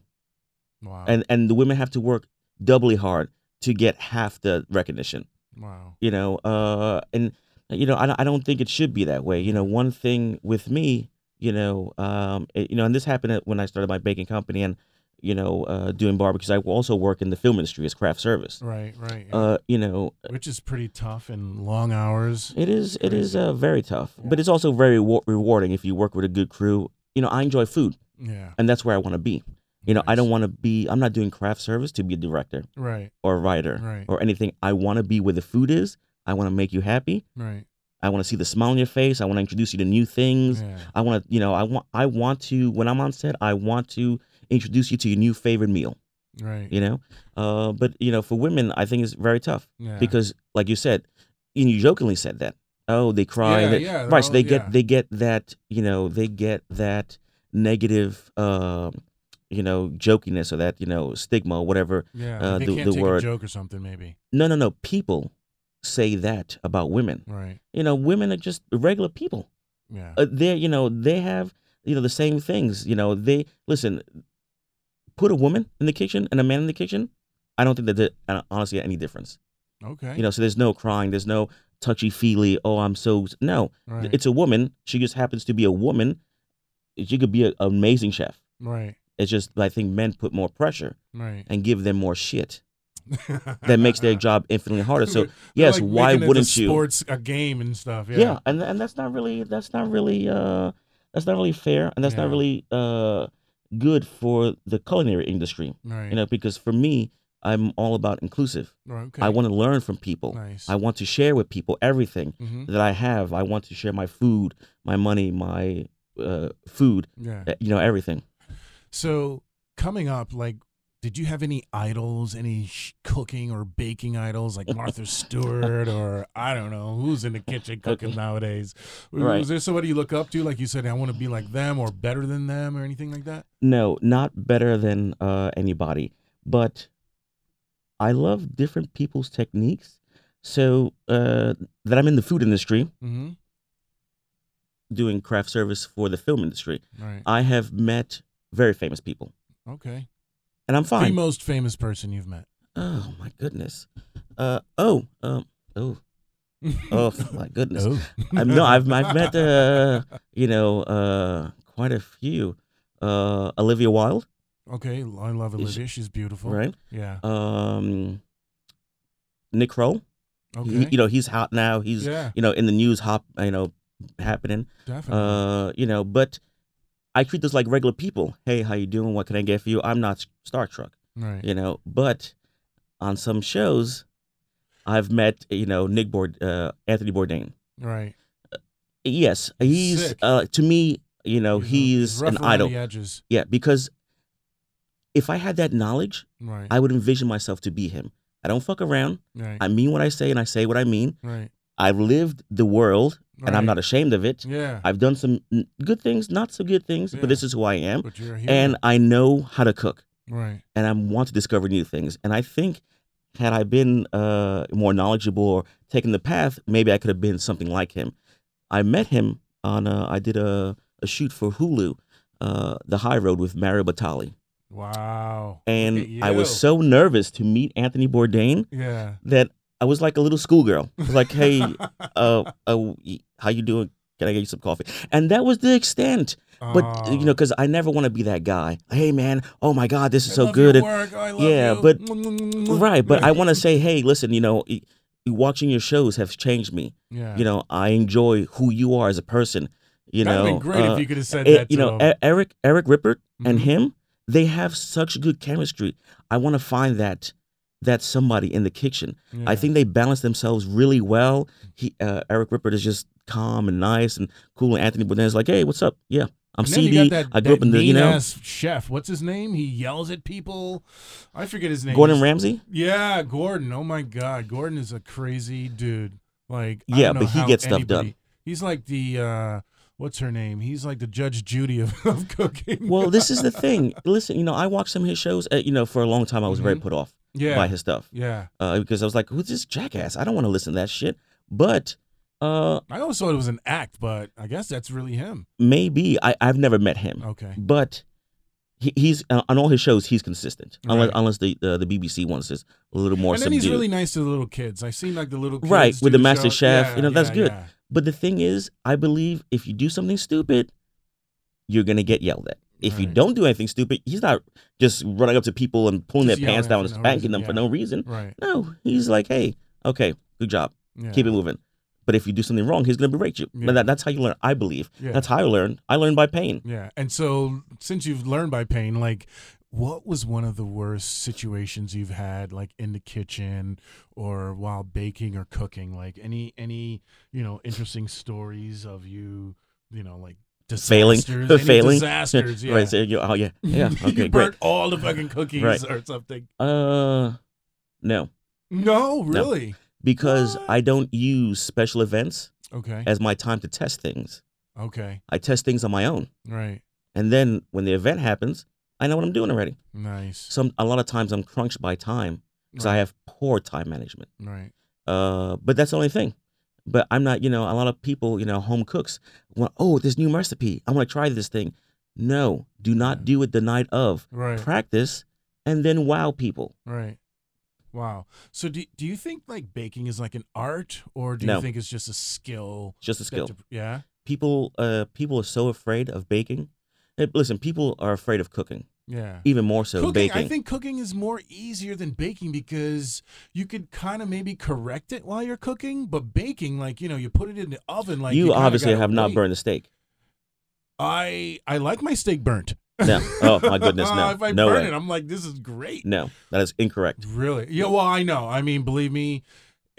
[SPEAKER 2] Wow.
[SPEAKER 3] and and the women have to work doubly hard to get half the recognition.
[SPEAKER 2] wow.
[SPEAKER 3] you know uh and you know I, don't- I don't think it should be that way you know one thing with me you know um it- you know and this happened when i started my baking company and you know uh doing barbecues i also work in the film industry as craft service
[SPEAKER 2] Right, right. yeah.
[SPEAKER 3] uh you know
[SPEAKER 2] Which is pretty tough and long hours.
[SPEAKER 3] it is it is uh very tough
[SPEAKER 2] Yeah.
[SPEAKER 3] but it's also very rewar- rewarding if you work with a good crew you know i enjoy food
[SPEAKER 2] Yeah.
[SPEAKER 3] and that's where i want to be you know i don't want to be i'm not doing craft service to be a director
[SPEAKER 2] Right,
[SPEAKER 3] or a writer
[SPEAKER 2] Right.
[SPEAKER 3] or anything i want to be where the food is i want to make you happy
[SPEAKER 2] right.
[SPEAKER 3] I want to see the smile on your face. I want to introduce you to new things.
[SPEAKER 2] Yeah.
[SPEAKER 3] I want to, you know, I want, I want to, when I'm on set, I want to introduce you to your new favorite meal.
[SPEAKER 2] Right.
[SPEAKER 3] You know, uh, but you know, for women, I think it's very tough
[SPEAKER 2] Yeah.
[SPEAKER 3] because, like you said, and you jokingly said that. Oh, they cry.
[SPEAKER 2] Yeah,
[SPEAKER 3] they,
[SPEAKER 2] yeah,
[SPEAKER 3] right. So
[SPEAKER 2] they're
[SPEAKER 3] they
[SPEAKER 2] all-
[SPEAKER 3] get, they get that, you know, they get that negative, um, you know, jokiness or that, you know, stigma, or whatever.
[SPEAKER 2] yeah.
[SPEAKER 3] uh,
[SPEAKER 2] they
[SPEAKER 3] the-
[SPEAKER 2] can't
[SPEAKER 3] the
[SPEAKER 2] take
[SPEAKER 3] word-
[SPEAKER 2] a joke or something, maybe.
[SPEAKER 3] No, no, no. People say that about women.
[SPEAKER 2] Right.
[SPEAKER 3] You know, women are just regular people.
[SPEAKER 2] Yeah.
[SPEAKER 3] uh, they you know they have you know the same things you know they listen put a woman in the kitchen and a man in the kitchen i don't think that uh, honestly any difference
[SPEAKER 2] okay.
[SPEAKER 3] you know so there's no crying there's no touchy feely oh i'm so no
[SPEAKER 2] right.
[SPEAKER 3] it's a woman she just happens to be a woman she could be a- an amazing chef
[SPEAKER 2] right.
[SPEAKER 3] it's just i think men put more pressure
[SPEAKER 2] Right.
[SPEAKER 3] and give them more shit that makes their job infinitely harder so yes
[SPEAKER 2] like
[SPEAKER 3] why
[SPEAKER 2] making it a
[SPEAKER 3] wouldn't you
[SPEAKER 2] Sports a game and stuff. Yeah.
[SPEAKER 3] yeah. and and that's not really that's not really uh that's not really fair and that's not really uh good for the culinary industry
[SPEAKER 2] Right.
[SPEAKER 3] you know because for me i'm all about inclusive
[SPEAKER 2] Right, okay.
[SPEAKER 3] i want to learn from people
[SPEAKER 2] Nice.
[SPEAKER 3] i want to share with people everything
[SPEAKER 2] hmm
[SPEAKER 3] that i have i want to share my food my money my uh, food
[SPEAKER 2] Yeah.
[SPEAKER 3] uh, you know everything
[SPEAKER 2] So coming up, like, did you have any idols, any sh- cooking or baking idols, like Martha Stewart or I don't know who's in the kitchen cooking nowadays? Was there somebody you look up to, like you said, I want to be like them or better than them or anything like that?
[SPEAKER 3] no not better than uh anybody but i love different people's techniques so uh that i'm in the food industry
[SPEAKER 2] Mm-hmm.
[SPEAKER 3] doing craft service for the film industry,
[SPEAKER 2] Right.
[SPEAKER 3] I have met very famous people,
[SPEAKER 2] Okay.
[SPEAKER 3] And I'm fine.
[SPEAKER 2] The most famous person you've met.
[SPEAKER 3] oh my goodness. Uh oh um oh oh my goodness.
[SPEAKER 2] Oh.
[SPEAKER 3] Um, no, I've I've met uh you know uh quite a few. Uh Olivia Wilde,
[SPEAKER 2] Okay, I love Olivia. She's beautiful.
[SPEAKER 3] right?
[SPEAKER 2] Yeah.
[SPEAKER 3] Um Nick Kroll.
[SPEAKER 2] Okay.
[SPEAKER 3] He- you know he's hot now. He's
[SPEAKER 2] yeah,
[SPEAKER 3] you know in the news hop you know happening.
[SPEAKER 2] definitely.
[SPEAKER 3] Uh, you know, but I treat this like regular people. Hey, how you doing? What can I get for you? I'm not Star Trek,
[SPEAKER 2] right.
[SPEAKER 3] you know. But on some shows, I've met you know Nick Bourd, uh, Anthony Bourdain.
[SPEAKER 2] Right.
[SPEAKER 3] Yes, he's uh, to me. You know, he's,
[SPEAKER 2] rough
[SPEAKER 3] an idol. Yeah, because if I had that knowledge,
[SPEAKER 2] Right.
[SPEAKER 3] I would envision myself to be him. I don't fuck around.
[SPEAKER 2] right.
[SPEAKER 3] I mean what I say, and I say what I mean.
[SPEAKER 2] right.
[SPEAKER 3] I've lived the world, and I'm not ashamed of it.
[SPEAKER 2] Yeah.
[SPEAKER 3] I've done some good things, not so good things,
[SPEAKER 2] Yeah.
[SPEAKER 3] but this is who I am,
[SPEAKER 2] but you're a hero.
[SPEAKER 3] and I know how to cook,
[SPEAKER 2] right.
[SPEAKER 3] and I want to discover new things. And I think, had I been uh, more knowledgeable or taken the path, maybe I could have been something like him. I met him on. A, I did a, a shoot for Hulu, uh, The High Road with Mario Batali,
[SPEAKER 2] Wow.
[SPEAKER 3] and I was so nervous to meet Anthony Bourdain
[SPEAKER 2] Yeah.
[SPEAKER 3] that I was like a little schoolgirl. I was like, "Hey, uh, uh, how you doing? Can I get you some coffee?" And that was the extent. But
[SPEAKER 2] Oh.
[SPEAKER 3] you know, because I never want to be that guy. Hey, man, oh my God, this is
[SPEAKER 2] I
[SPEAKER 3] so good.
[SPEAKER 2] your
[SPEAKER 3] And-
[SPEAKER 2] work. I love
[SPEAKER 3] yeah,
[SPEAKER 2] you.
[SPEAKER 3] but- right, but I want to say, hey, listen, you know, watching your shows have changed me.
[SPEAKER 2] Yeah.
[SPEAKER 3] You know, I enjoy who you are as a person. You
[SPEAKER 2] That'd
[SPEAKER 3] know,
[SPEAKER 2] been great
[SPEAKER 3] uh,
[SPEAKER 2] if you could have said
[SPEAKER 3] it-
[SPEAKER 2] that.
[SPEAKER 3] you
[SPEAKER 2] to
[SPEAKER 3] know,
[SPEAKER 2] him.
[SPEAKER 3] Eric Eric Ripert and
[SPEAKER 2] Mhm.
[SPEAKER 3] him, they have such good chemistry. I want to find that that somebody in the kitchen. I think they balance themselves really well. He uh, Eric Ripert is just calm and nice and cool, and Anthony Bourdain is like, hey, what's up? Yeah, I'm CD.
[SPEAKER 2] that,
[SPEAKER 3] I grew up in the, you know,
[SPEAKER 2] chef. What's his name? He yells at people. I forget his name.
[SPEAKER 3] Gordon Ramsay.
[SPEAKER 2] Yeah, Gordon. Oh my God, Gordon is a crazy dude. Like, I
[SPEAKER 3] Yeah,
[SPEAKER 2] don't know
[SPEAKER 3] but he gets stuff done.
[SPEAKER 2] He's like the uh what's her name? He's like the Judge Judy of, of cooking.
[SPEAKER 3] Well, this is the thing. Listen, you know, I watched some of his shows. Uh, you know, for a long time, I was very
[SPEAKER 2] Mhm.
[SPEAKER 3] put off
[SPEAKER 2] yeah,
[SPEAKER 3] by his stuff
[SPEAKER 2] yeah.
[SPEAKER 3] uh, because I was like, "Who's this jackass? I don't want to listen to that shit." But uh,
[SPEAKER 2] I always thought it was an act, but I guess that's really him.
[SPEAKER 3] maybe I, I've never met him,
[SPEAKER 2] Okay.
[SPEAKER 3] but he, he's uh, on all his shows. He's consistent, unless
[SPEAKER 2] Right.
[SPEAKER 3] unless the uh, the BBC ones is a little more
[SPEAKER 2] and then
[SPEAKER 3] subdued.
[SPEAKER 2] he's really nice to the little kids. I've seen like the little kids
[SPEAKER 3] Right, with
[SPEAKER 2] do
[SPEAKER 3] the Master
[SPEAKER 2] show.
[SPEAKER 3] Chef,
[SPEAKER 2] Yeah,
[SPEAKER 3] you know, that's good.
[SPEAKER 2] yeah.
[SPEAKER 3] But the thing is, I believe if you do something stupid, you're gonna get yelled at. If you don't do anything stupid, he's not just running up to people and pulling
[SPEAKER 2] Just
[SPEAKER 3] their pants down and
[SPEAKER 2] no
[SPEAKER 3] spanking
[SPEAKER 2] reason,
[SPEAKER 3] them for no reason.
[SPEAKER 2] Right.
[SPEAKER 3] No, he's like, hey, okay, good job,
[SPEAKER 2] Yeah.
[SPEAKER 3] keep it moving. But if you do something wrong, he's gonna berate you.
[SPEAKER 2] Yeah.
[SPEAKER 3] But that, that's how you learn. I believe
[SPEAKER 2] Yeah.
[SPEAKER 3] that's how I learned. I learned by pain.
[SPEAKER 2] Yeah. And so since you've learned by pain, like what was one of the worst situations you've had like in the kitchen or while baking or cooking? Like any any, you know, interesting stories of you, you know, like disasters, any
[SPEAKER 3] failing,
[SPEAKER 2] disasters, yeah.
[SPEAKER 3] right? So you, oh yeah, yeah.
[SPEAKER 2] you
[SPEAKER 3] Okay, great.
[SPEAKER 2] burnt all the fucking cookies
[SPEAKER 3] Right.
[SPEAKER 2] or something.
[SPEAKER 3] Uh, no,
[SPEAKER 2] No, really?
[SPEAKER 3] because
[SPEAKER 2] What?
[SPEAKER 3] I don't use special events
[SPEAKER 2] Okay.
[SPEAKER 3] as my time to test things.
[SPEAKER 2] Okay.
[SPEAKER 3] I test things on my own.
[SPEAKER 2] Right.
[SPEAKER 3] And then when the event happens, I know what I'm doing already.
[SPEAKER 2] Nice.
[SPEAKER 3] Some a lot of times I'm crunched by time because I have poor time management.
[SPEAKER 2] Right.
[SPEAKER 3] Uh, but that's the only thing. But I'm not, you know, a lot of people, you know, home cooks want, oh, this new recipe. I want to try this thing. No, do not do it the night of.
[SPEAKER 2] Right.
[SPEAKER 3] Practice and then wow people.
[SPEAKER 2] Right. Wow. So do do you think like baking is like an art or do
[SPEAKER 3] No.
[SPEAKER 2] you think it's just a skill?
[SPEAKER 3] Just a skill.
[SPEAKER 2] to- yeah.
[SPEAKER 3] People, uh, people are so afraid of baking. Listen, people are afraid of cooking,
[SPEAKER 2] Yeah.
[SPEAKER 3] even more so
[SPEAKER 2] cooking,
[SPEAKER 3] baking.
[SPEAKER 2] I think cooking is more easier than baking because you could kind of maybe correct it while you're cooking, but baking, like you know, you put it in the oven. Like
[SPEAKER 3] you
[SPEAKER 2] kinda
[SPEAKER 3] obviously have not burned the steak.
[SPEAKER 2] I I like my steak burnt.
[SPEAKER 3] No. Oh my goodness, no.
[SPEAKER 2] Uh, if I
[SPEAKER 3] no
[SPEAKER 2] burn
[SPEAKER 3] way.
[SPEAKER 2] it, I'm like, this is great.
[SPEAKER 3] No, that is incorrect.
[SPEAKER 2] Really? Yeah. Well, I know. I mean, believe me,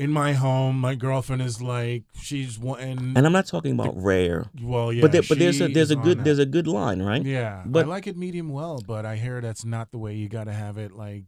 [SPEAKER 2] in my home, my girlfriend is like, she's one.
[SPEAKER 3] And I'm not talking about rare.
[SPEAKER 2] well, yeah.
[SPEAKER 3] but there, but there's a there's a good there's a good line, right?
[SPEAKER 2] Yeah, I like it medium well, but I hear that's not the way you got to have it. Like,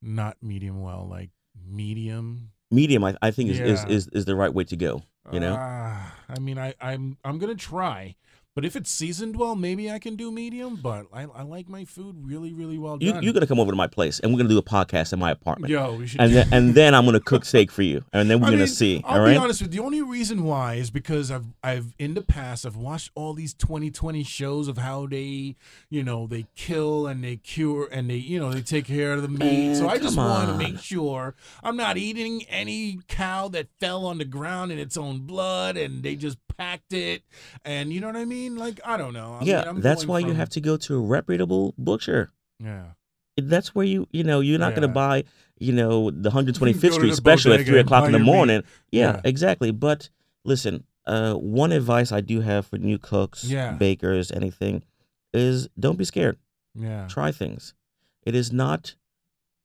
[SPEAKER 2] not medium well, like medium.
[SPEAKER 3] Medium, I, I think is, is,
[SPEAKER 2] Yeah.
[SPEAKER 3] is is the right way to go. You know,
[SPEAKER 2] Ah, I mean, I I'm I'm gonna try, but if it's seasoned well, maybe I can do medium. But I I like my food really really well
[SPEAKER 3] you
[SPEAKER 2] done.
[SPEAKER 3] you're gonna come over to my place and we're gonna do a podcast in my apartment,
[SPEAKER 2] Yo, we should.
[SPEAKER 3] and then and then I'm gonna cook steak for you, and then we're
[SPEAKER 2] I
[SPEAKER 3] gonna
[SPEAKER 2] mean,
[SPEAKER 3] see.
[SPEAKER 2] I'll
[SPEAKER 3] all
[SPEAKER 2] be
[SPEAKER 3] right.
[SPEAKER 2] honest with you. The only reason why is because I've I've in the past I've watched all these 2020 shows of how they you know they kill and they cure and they you know they take care of the meat. so I just want to make sure I'm not eating any cow that fell on the ground in its own blood and they just packed it and you know what I mean. Like I don't know. I
[SPEAKER 3] yeah,
[SPEAKER 2] mean, I'm
[SPEAKER 3] that's
[SPEAKER 2] going
[SPEAKER 3] why you have to go to a reputable butcher.
[SPEAKER 2] Yeah.
[SPEAKER 3] That's where you you know you're not
[SPEAKER 2] Yeah.
[SPEAKER 3] gonna buy you know the 125th Street
[SPEAKER 2] the
[SPEAKER 3] special at three o'clock in the morning. Yeah,
[SPEAKER 2] Yeah.
[SPEAKER 3] exactly. But listen, uh, one advice I do have for new cooks,
[SPEAKER 2] Yeah.
[SPEAKER 3] bakers, anything, is don't be scared.
[SPEAKER 2] Yeah.
[SPEAKER 3] try things. It is not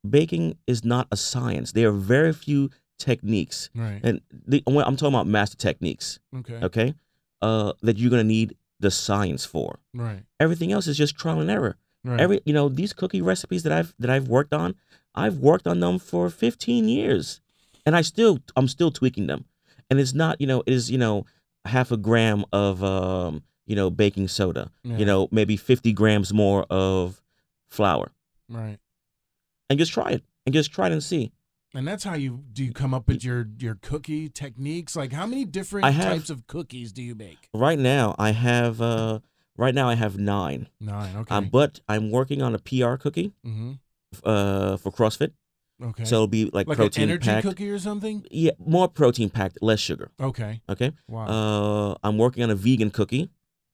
[SPEAKER 3] baking is not a science. There are very few techniques,
[SPEAKER 2] Right.
[SPEAKER 3] and the, I'm talking about master techniques,
[SPEAKER 2] Okay.
[SPEAKER 3] okay, uh, that you're gonna need the science for.
[SPEAKER 2] Right.
[SPEAKER 3] Everything else is just trial and error.
[SPEAKER 2] Right.
[SPEAKER 3] Every you know these cookie recipes that I've that I've worked on, I've worked on them for 15 years, and I still I'm still tweaking them, and it's not you know it is you know half a gram of um you know baking soda,
[SPEAKER 2] Yeah.
[SPEAKER 3] you know maybe 50 grams more of flour,
[SPEAKER 2] Right.
[SPEAKER 3] and just try it and just try it and see.
[SPEAKER 2] And that's how you do you come up with your your cookie techniques? Like how many different
[SPEAKER 3] have-
[SPEAKER 2] types of cookies do you make?
[SPEAKER 3] Right now I have uh right now I have nine,
[SPEAKER 2] Nine. Okay.
[SPEAKER 3] um, but I'm working on a PR cookie
[SPEAKER 2] mm-hmm.
[SPEAKER 3] uh for CrossFit,
[SPEAKER 2] Okay.
[SPEAKER 3] so it'll be like,
[SPEAKER 2] like an
[SPEAKER 3] protein
[SPEAKER 2] energy
[SPEAKER 3] packed.
[SPEAKER 2] cookie or something?
[SPEAKER 3] Yeah, more protein packed, less sugar.
[SPEAKER 2] Okay.
[SPEAKER 3] Okay.
[SPEAKER 2] Wow.
[SPEAKER 3] Uh, I'm working on a vegan cookie.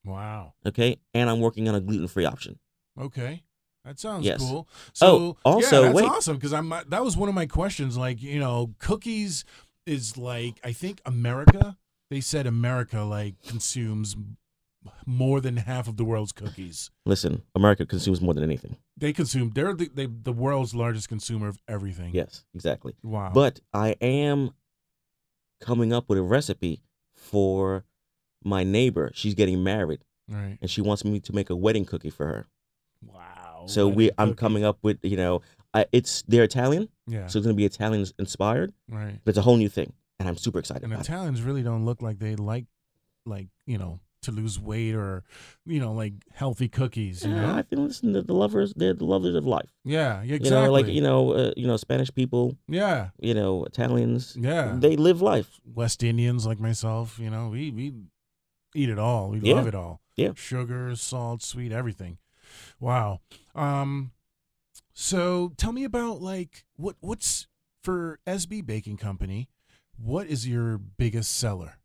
[SPEAKER 2] wow.
[SPEAKER 3] Okay, and I'm working on a gluten free option.
[SPEAKER 2] Okay. That sounds
[SPEAKER 3] Yes.
[SPEAKER 2] cool.
[SPEAKER 3] Oh, also,
[SPEAKER 2] yeah, that's
[SPEAKER 3] wait.
[SPEAKER 2] awesome because I'm that was one of my questions. Like, you know, cookies is like I think America. They said America like consumes more than half of the world's cookies.
[SPEAKER 3] Listen, America consumes more than anything.
[SPEAKER 2] They consume. They're the, they, the world's largest consumer of everything.
[SPEAKER 3] Yes, exactly.
[SPEAKER 2] Wow.
[SPEAKER 3] But I am coming up with a recipe for my neighbor. She's getting married,
[SPEAKER 2] right.
[SPEAKER 3] and she wants me to make a wedding cookie for her.
[SPEAKER 2] Wow.
[SPEAKER 3] So we, I'm coming up with, you know, I, it's they're Italian,
[SPEAKER 2] Yeah.
[SPEAKER 3] so it's gonna be Italian inspired.
[SPEAKER 2] right.
[SPEAKER 3] But it's a whole new thing, and I'm super excited
[SPEAKER 2] And
[SPEAKER 3] about it.
[SPEAKER 2] Italians really don't look like they like, like you know, to lose weight or, you know, like healthy cookies. You
[SPEAKER 3] Yeah,
[SPEAKER 2] know.
[SPEAKER 3] I think listen, the, the lovers, they're the lovers of life.
[SPEAKER 2] Yeah. yeah, Exactly.
[SPEAKER 3] You know, like you know, uh, you know, Spanish people,
[SPEAKER 2] Yeah.
[SPEAKER 3] you know, Italians,
[SPEAKER 2] Yeah.
[SPEAKER 3] they live life.
[SPEAKER 2] West Indians like myself, you know, we we eat it all. We
[SPEAKER 3] Yeah.
[SPEAKER 2] love it all.
[SPEAKER 3] Yeah.
[SPEAKER 2] Sugar, salt, sweet, everything. Wow. Um so tell me about like what what's for SB Baking Company, what is your biggest seller?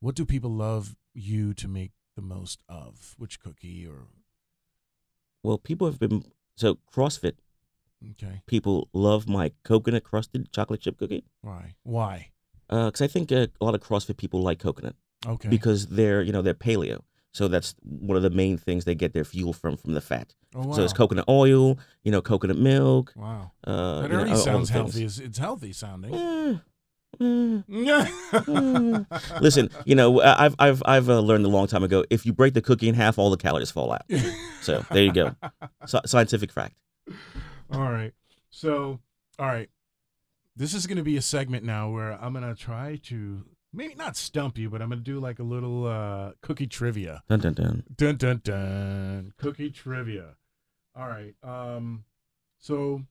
[SPEAKER 2] What do people love you to make the most of? Which cookie or
[SPEAKER 3] Well, people have been so CrossFit
[SPEAKER 2] okay.
[SPEAKER 3] people love my coconut crusted chocolate chip cookie
[SPEAKER 2] Why? Why?
[SPEAKER 3] because I think uh, a lot of CrossFit people like coconut
[SPEAKER 2] Okay.
[SPEAKER 3] because they're you know they're paleo, so that's one of the main things they get their fuel from from the fat.
[SPEAKER 2] oh, wow.
[SPEAKER 3] So it's coconut oil, you know, coconut milk.
[SPEAKER 2] Wow.
[SPEAKER 3] Uh,
[SPEAKER 2] That
[SPEAKER 3] know,
[SPEAKER 2] already
[SPEAKER 3] all
[SPEAKER 2] sounds healthy. It's, it's healthy sounding.
[SPEAKER 3] Eh, eh.
[SPEAKER 2] Yeah.
[SPEAKER 3] Listen, you know, I've I've I've uh, learned a long time ago. If you break the cookie in half, all the calories fall out. So there you go, so, scientific fact.
[SPEAKER 2] all right. So, all right. This is going to be a segment now where I'm going to try to maybe not stump you, but I'm going to do like a little uh, cookie trivia.
[SPEAKER 3] Dun dun dun.
[SPEAKER 2] Dun dun dun. Cookie trivia. All right. Um. So,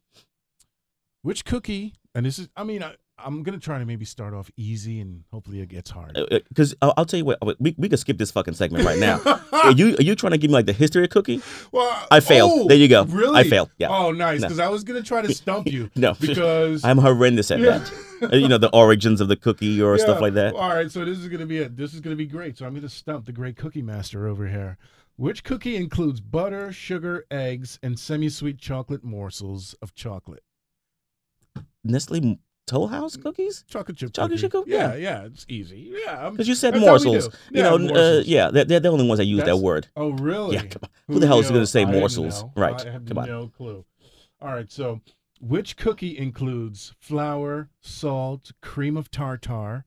[SPEAKER 2] which cookie? And this is. I mean, I, I'm gonna try to maybe start off easy, and hopefully it gets hard.
[SPEAKER 3] Because I'll, I'll tell you what, we we could skip this fucking segment right now. are you are you trying to give me like the history of cookie?
[SPEAKER 2] well,
[SPEAKER 3] I failed.
[SPEAKER 2] oh,
[SPEAKER 3] there you go.
[SPEAKER 2] Really?
[SPEAKER 3] I failed. Yeah.
[SPEAKER 2] Oh, nice.
[SPEAKER 3] No.
[SPEAKER 2] Because I was gonna try to stump you.
[SPEAKER 3] No.
[SPEAKER 2] Because
[SPEAKER 3] I'm horrendous at
[SPEAKER 2] Yeah.
[SPEAKER 3] that. Uh, you know the origins of the cookie or stuff like that.
[SPEAKER 2] All right, so this is gonna be it. This is gonna be great. So I'm gonna stump the great cookie master over here. Which cookie includes butter, sugar, eggs, and semi-sweet chocolate morsels of chocolate?
[SPEAKER 3] Nestle Toll House cookies?
[SPEAKER 2] Chocolate chip
[SPEAKER 3] Chocolate chip cookie?
[SPEAKER 2] Yeah,
[SPEAKER 3] Yeah.
[SPEAKER 2] yeah, it's easy. Yeah,
[SPEAKER 3] Because you said
[SPEAKER 2] That's how we
[SPEAKER 3] morsels.
[SPEAKER 2] do.
[SPEAKER 3] You
[SPEAKER 2] Yeah,
[SPEAKER 3] know, uh, yeah, they're, they're the only ones that use
[SPEAKER 2] That's-
[SPEAKER 3] that word.
[SPEAKER 2] Oh, really?
[SPEAKER 3] Yeah, come on. Who the hell is gonna say
[SPEAKER 2] I
[SPEAKER 3] morsels? Right,
[SPEAKER 2] I have
[SPEAKER 3] come on.
[SPEAKER 2] no clue. All right, so which cookie includes flour, salt, cream of tartar,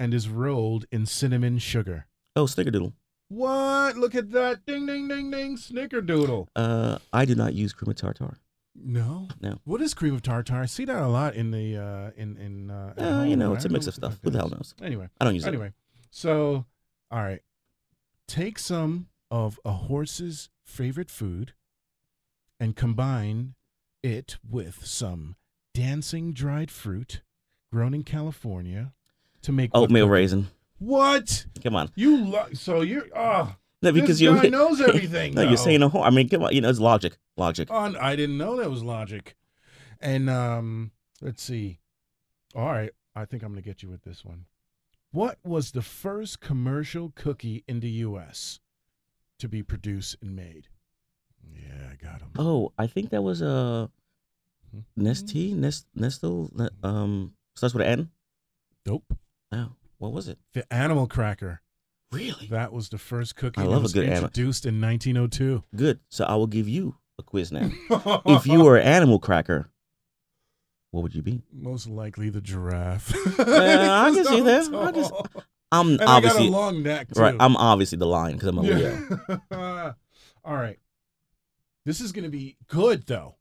[SPEAKER 2] and is rolled in cinnamon sugar?
[SPEAKER 3] Oh, snickerdoodle.
[SPEAKER 2] What? Look at that! Ding, ding, ding, ding! Snickerdoodle.
[SPEAKER 3] Uh, I do not use cream of tartar.
[SPEAKER 2] No.
[SPEAKER 3] No.
[SPEAKER 2] What is cream of tartar? I see that a lot in the uh, in in. Uh,
[SPEAKER 3] Uh, you know, it's a mix of stuff. Who the hell knows?
[SPEAKER 2] Anyway,
[SPEAKER 3] I don't use it.
[SPEAKER 2] anyway, so all right, take some of a horse's favorite food, and combine it with some dancing dried fruit grown in California to make
[SPEAKER 3] Oatmeal raisin.
[SPEAKER 2] What
[SPEAKER 3] Come on.
[SPEAKER 2] you lo- so you're oh
[SPEAKER 3] No, because you.
[SPEAKER 2] knows everything.
[SPEAKER 3] no,
[SPEAKER 2] though.
[SPEAKER 3] you're saying a whole. I mean, come on. You know, it's logic. Logic.
[SPEAKER 2] On, I didn't know that was logic. And um, let's see. All right, I think I'm gonna get you with this one. What was the first commercial cookie in the U.S. to be produced and made? Yeah, I got him.
[SPEAKER 3] Oh, I think that was uh, Nestle, Nest, Nestle. Ne- Um, starts with an N.
[SPEAKER 2] Nope.
[SPEAKER 3] Oh, what was it?
[SPEAKER 2] The animal cracker.
[SPEAKER 3] Really
[SPEAKER 2] That was the first cookie
[SPEAKER 3] I
[SPEAKER 2] that
[SPEAKER 3] love a
[SPEAKER 2] was
[SPEAKER 3] good animal-
[SPEAKER 2] introduced in 1902.
[SPEAKER 3] good. So I will give you a quiz now. if you were an animal cracker, What would you be?
[SPEAKER 2] Most likely the giraffe.
[SPEAKER 3] I can see that.
[SPEAKER 2] So
[SPEAKER 3] I can s-
[SPEAKER 2] tall.
[SPEAKER 3] I'm
[SPEAKER 2] And I got a
[SPEAKER 3] obviously
[SPEAKER 2] long neck too.
[SPEAKER 3] right. I'm obviously the lion because I'm a Leo.
[SPEAKER 2] Yeah. All right. This is going to be good though.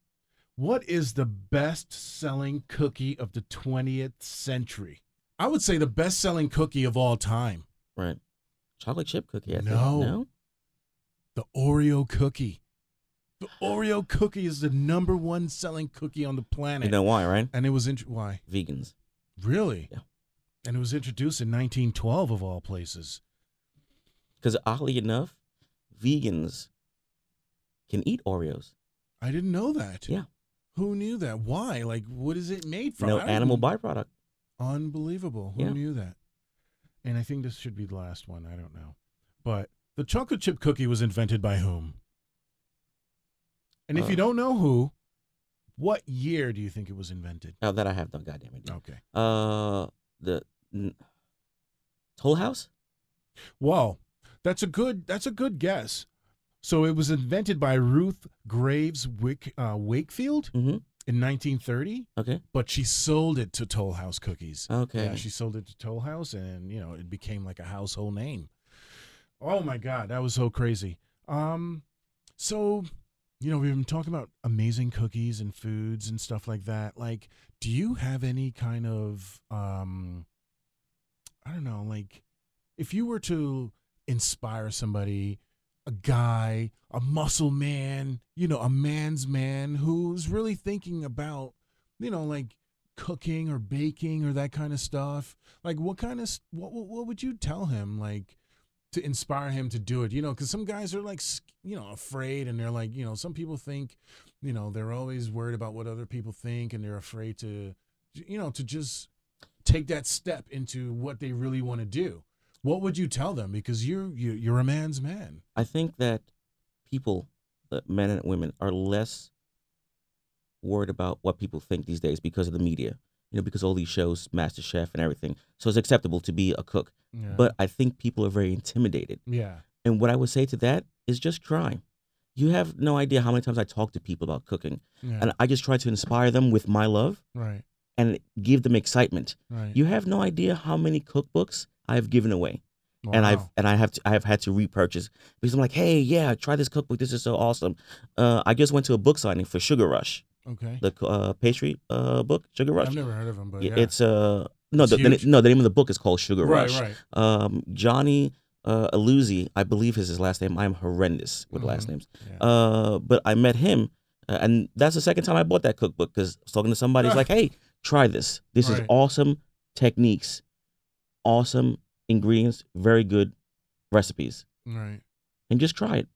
[SPEAKER 2] What is the best-selling cookie of the 20th century? I would say the best-selling cookie of all time.
[SPEAKER 3] Right. Chocolate chip cookie. I think.
[SPEAKER 2] No.
[SPEAKER 3] No.
[SPEAKER 2] The Oreo cookie. The Oreo cookie is the number one selling cookie on the planet.
[SPEAKER 3] You know why, right?
[SPEAKER 2] and it was int- why?
[SPEAKER 3] Vegans.
[SPEAKER 2] Really?
[SPEAKER 3] Yeah.
[SPEAKER 2] And it was introduced in 1912 of all places.
[SPEAKER 3] Because oddly enough, vegans can eat Oreos.
[SPEAKER 2] I didn't know that.
[SPEAKER 3] Yeah.
[SPEAKER 2] Who knew that? Why? Like, what is it made from?
[SPEAKER 3] No animal byproduct.
[SPEAKER 2] Unbelievable. Who
[SPEAKER 3] Yeah.
[SPEAKER 2] knew that? And I think this should be the last one. I don't know. But the chocolate chip cookie was invented by whom? And if
[SPEAKER 3] Uh,
[SPEAKER 2] you don't know who, what year do you think it was invented?
[SPEAKER 3] Oh, that I have no goddamn idea.
[SPEAKER 2] Okay.
[SPEAKER 3] Uh, the n- Toll House.
[SPEAKER 2] Whoa. That's a good that's a good guess. So it was invented by Ruth Graves Wick, uh, Wakefield
[SPEAKER 3] Mm-hmm.
[SPEAKER 2] In 1930,
[SPEAKER 3] Okay.
[SPEAKER 2] but she sold it to Toll House Cookies.
[SPEAKER 3] Okay.
[SPEAKER 2] Yeah, she sold it to Toll House, and you know it became like a household name. Oh my God, that was so crazy. Um, so you know we've been talking about amazing cookies and foods and stuff like that. Like, do you have any kind of um, I don't know, like if you were to inspire somebody, a guy, a muscle man, you know, a man's man who's really thinking about, you know, like cooking or baking or that kind of stuff. Like what kind of what what, would you tell him like to inspire him to do it? You know because some guys are like you know afraid and they're like you know some people think you know they're always worried about what other people think and they're afraid to you know to just take that step into what they really want to do what would you tell them because you're you, you're a man's man
[SPEAKER 3] I think that people, uh, men and women, are less worried about what people think these days because of the media. You know, because all these shows, Master Chef and everything. So it's acceptable to be a cook.
[SPEAKER 2] yeah.
[SPEAKER 3] But I think people are very intimidated.
[SPEAKER 2] yeah
[SPEAKER 3] And what I would say to that is just try. You have no idea how many times I talk to people about cooking,
[SPEAKER 2] yeah
[SPEAKER 3] and I just try to inspire them with my love
[SPEAKER 2] right
[SPEAKER 3] and give them excitement.
[SPEAKER 2] right
[SPEAKER 3] You have no idea how many cookbooks I've given away. and I've and I have to, I have had to repurchase because I'm like, hey, yeah, try this cookbook. This is so awesome. Uh, I just went to a book signing for Sugar Rush,
[SPEAKER 2] okay
[SPEAKER 3] the uh, pastry uh, book, Sugar Rush.
[SPEAKER 2] I've never heard of him but yeah,
[SPEAKER 3] It's uh no,
[SPEAKER 2] It's
[SPEAKER 3] the, the, no, the name of the book is called Sugar
[SPEAKER 2] right
[SPEAKER 3] Rush.
[SPEAKER 2] right
[SPEAKER 3] Um, Johnny uh, Aluzzi, I believe is his last name. I'm horrendous with last
[SPEAKER 2] Mhm.
[SPEAKER 3] names.
[SPEAKER 2] yeah.
[SPEAKER 3] Uh, but I met him, uh, and that's the second time I bought that cookbook because I was talking to somebody. He's like, "Hey, try this. This is awesome techniques, awesome ingredients, very good recipes,
[SPEAKER 2] right
[SPEAKER 3] and just try it."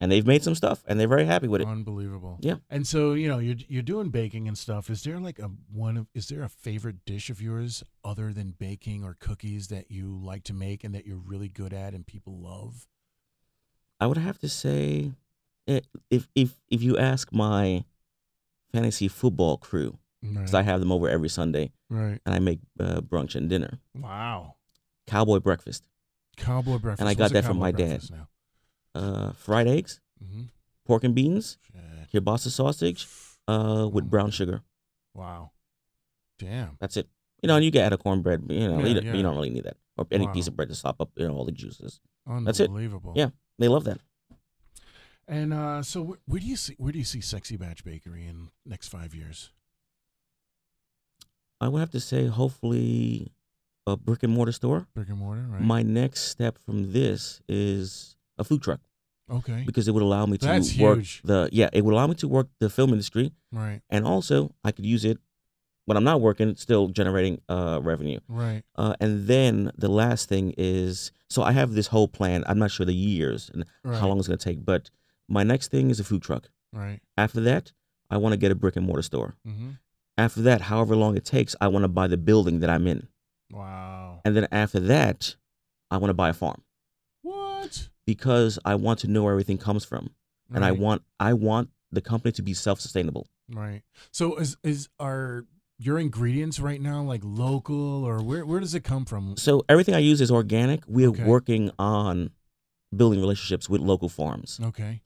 [SPEAKER 3] And they've made some stuff, and they're very happy with it.
[SPEAKER 2] Unbelievable.
[SPEAKER 3] Yeah.
[SPEAKER 2] And so you know you're you're doing baking and stuff. Is there like a one of is there a favorite dish of yours other than baking or cookies that you like to make and that you're really good at and people love?
[SPEAKER 3] I would have to say, eh, if if if you ask my fantasy football crew,
[SPEAKER 2] Right.
[SPEAKER 3] because I have them over every Sunday,
[SPEAKER 2] right.
[SPEAKER 3] and I make uh, brunch and dinner,
[SPEAKER 2] Wow.
[SPEAKER 3] cowboy breakfast,
[SPEAKER 2] Cowboy breakfast.
[SPEAKER 3] And I got
[SPEAKER 2] What's
[SPEAKER 3] that from my dad.
[SPEAKER 2] Now.
[SPEAKER 3] uh, fried eggs,
[SPEAKER 2] Mm-hmm.
[SPEAKER 3] pork and beans,
[SPEAKER 2] Shit.
[SPEAKER 3] kielbasa sausage, uh, with brown sugar.
[SPEAKER 2] Wow. Damn.
[SPEAKER 3] That's it. You know, and you get add a cornbread. but, You know,
[SPEAKER 2] Yeah,
[SPEAKER 3] you, don't,
[SPEAKER 2] yeah.
[SPEAKER 3] you don't really need that, or any piece of bread to sop up, you know, all the juices.
[SPEAKER 2] Unbelievable.
[SPEAKER 3] That's it. Yeah. They love that.
[SPEAKER 2] And uh, so where, where do you see where do you see Sexy Batch Bakery in next five years?
[SPEAKER 3] I would have to say, hopefully, a brick and mortar store.
[SPEAKER 2] Brick and mortar, right?
[SPEAKER 3] My next step from this is a food truck
[SPEAKER 2] okay.
[SPEAKER 3] because it would allow me to
[SPEAKER 2] That's
[SPEAKER 3] work
[SPEAKER 2] huge.
[SPEAKER 3] the yeah, it would allow me to work the film industry,
[SPEAKER 2] Right.
[SPEAKER 3] and also I could use it when I'm not working, still generating uh, revenue.
[SPEAKER 2] Right.
[SPEAKER 3] Uh, and then the last thing is, so I have this whole plan. I'm not sure the years and
[SPEAKER 2] Right.
[SPEAKER 3] how long it's going to take, but my next thing is a food truck.
[SPEAKER 2] Right.
[SPEAKER 3] After that, I want to get a brick and mortar store.
[SPEAKER 2] Mm-hmm.
[SPEAKER 3] After that, however long it takes, I want to buy the building that I'm in.
[SPEAKER 2] Wow.
[SPEAKER 3] And then after that, I want to buy a farm
[SPEAKER 2] What?
[SPEAKER 3] because I want to know where everything comes from. And I want I want the company to be self-sustainable.
[SPEAKER 2] Right. So is is are your ingredients right now like local or where where does it come from?
[SPEAKER 3] So everything I use is organic. We're
[SPEAKER 2] Okay.
[SPEAKER 3] working on building relationships with local farms.
[SPEAKER 2] Okay.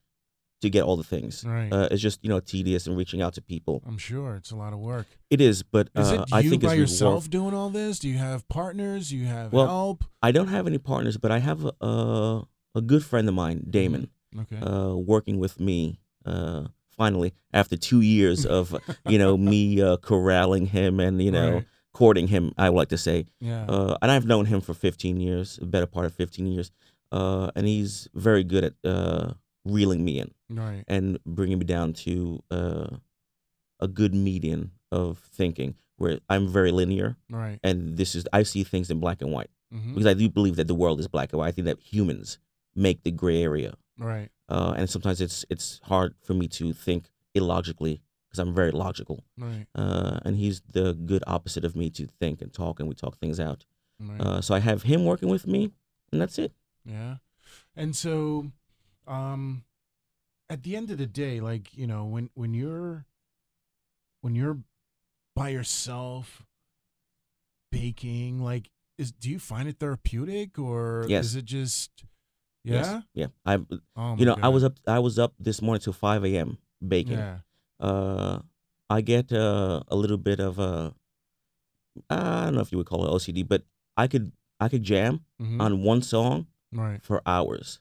[SPEAKER 3] To get all the things.
[SPEAKER 2] Right.
[SPEAKER 3] Uh, it's just you know tedious and reaching out to people.
[SPEAKER 2] I'm sure it's a lot of work.
[SPEAKER 3] It is, but
[SPEAKER 2] Is
[SPEAKER 3] uh,
[SPEAKER 2] it
[SPEAKER 3] I
[SPEAKER 2] you
[SPEAKER 3] think
[SPEAKER 2] by yourself
[SPEAKER 3] reward-
[SPEAKER 2] doing all this? Do you have partners? Do you have
[SPEAKER 3] Well,
[SPEAKER 2] help?
[SPEAKER 3] I don't have any partners, but I have a a, a good friend of mine, Damon,
[SPEAKER 2] Okay.
[SPEAKER 3] uh, working with me. Uh, finally, after two years of you know me uh, corralling him and you know
[SPEAKER 2] Right.
[SPEAKER 3] courting him, I would like to say.
[SPEAKER 2] yeah.
[SPEAKER 3] Uh, and I've known him for 15 years, better part of 15 years. Uh, and he's very good at uh, reeling me in
[SPEAKER 2] right.
[SPEAKER 3] and bringing me down to uh, a good median of thinking where I'm very linear.
[SPEAKER 2] Right.
[SPEAKER 3] And this is, I see things in black and white
[SPEAKER 2] hmm
[SPEAKER 3] because I do believe that the world is black and white. I think that humans make the gray area.
[SPEAKER 2] Right.
[SPEAKER 3] Uh, and sometimes it's it's hard for me to think illogically because I'm very logical.
[SPEAKER 2] Right.
[SPEAKER 3] Uh, and he's the good opposite of me to think and talk, and we talk things out.
[SPEAKER 2] Right.
[SPEAKER 3] Uh, so I have him working with me, and that's it.
[SPEAKER 2] Yeah. And so um at the end of the day, like, you know, when when you're when you're by yourself baking, like is do you find it therapeutic or
[SPEAKER 3] Yes.
[SPEAKER 2] is it just
[SPEAKER 3] Yes.
[SPEAKER 2] Yeah?
[SPEAKER 3] yeah. I,
[SPEAKER 2] Oh
[SPEAKER 3] you know, I was up. I was up this morning till five a.m. baking.
[SPEAKER 2] Yeah.
[SPEAKER 3] Uh, I get uh, a little bit of a, I don't know if you would call it OCD, but I could I could jam
[SPEAKER 2] Mhm.
[SPEAKER 3] on one song
[SPEAKER 2] right.
[SPEAKER 3] for hours.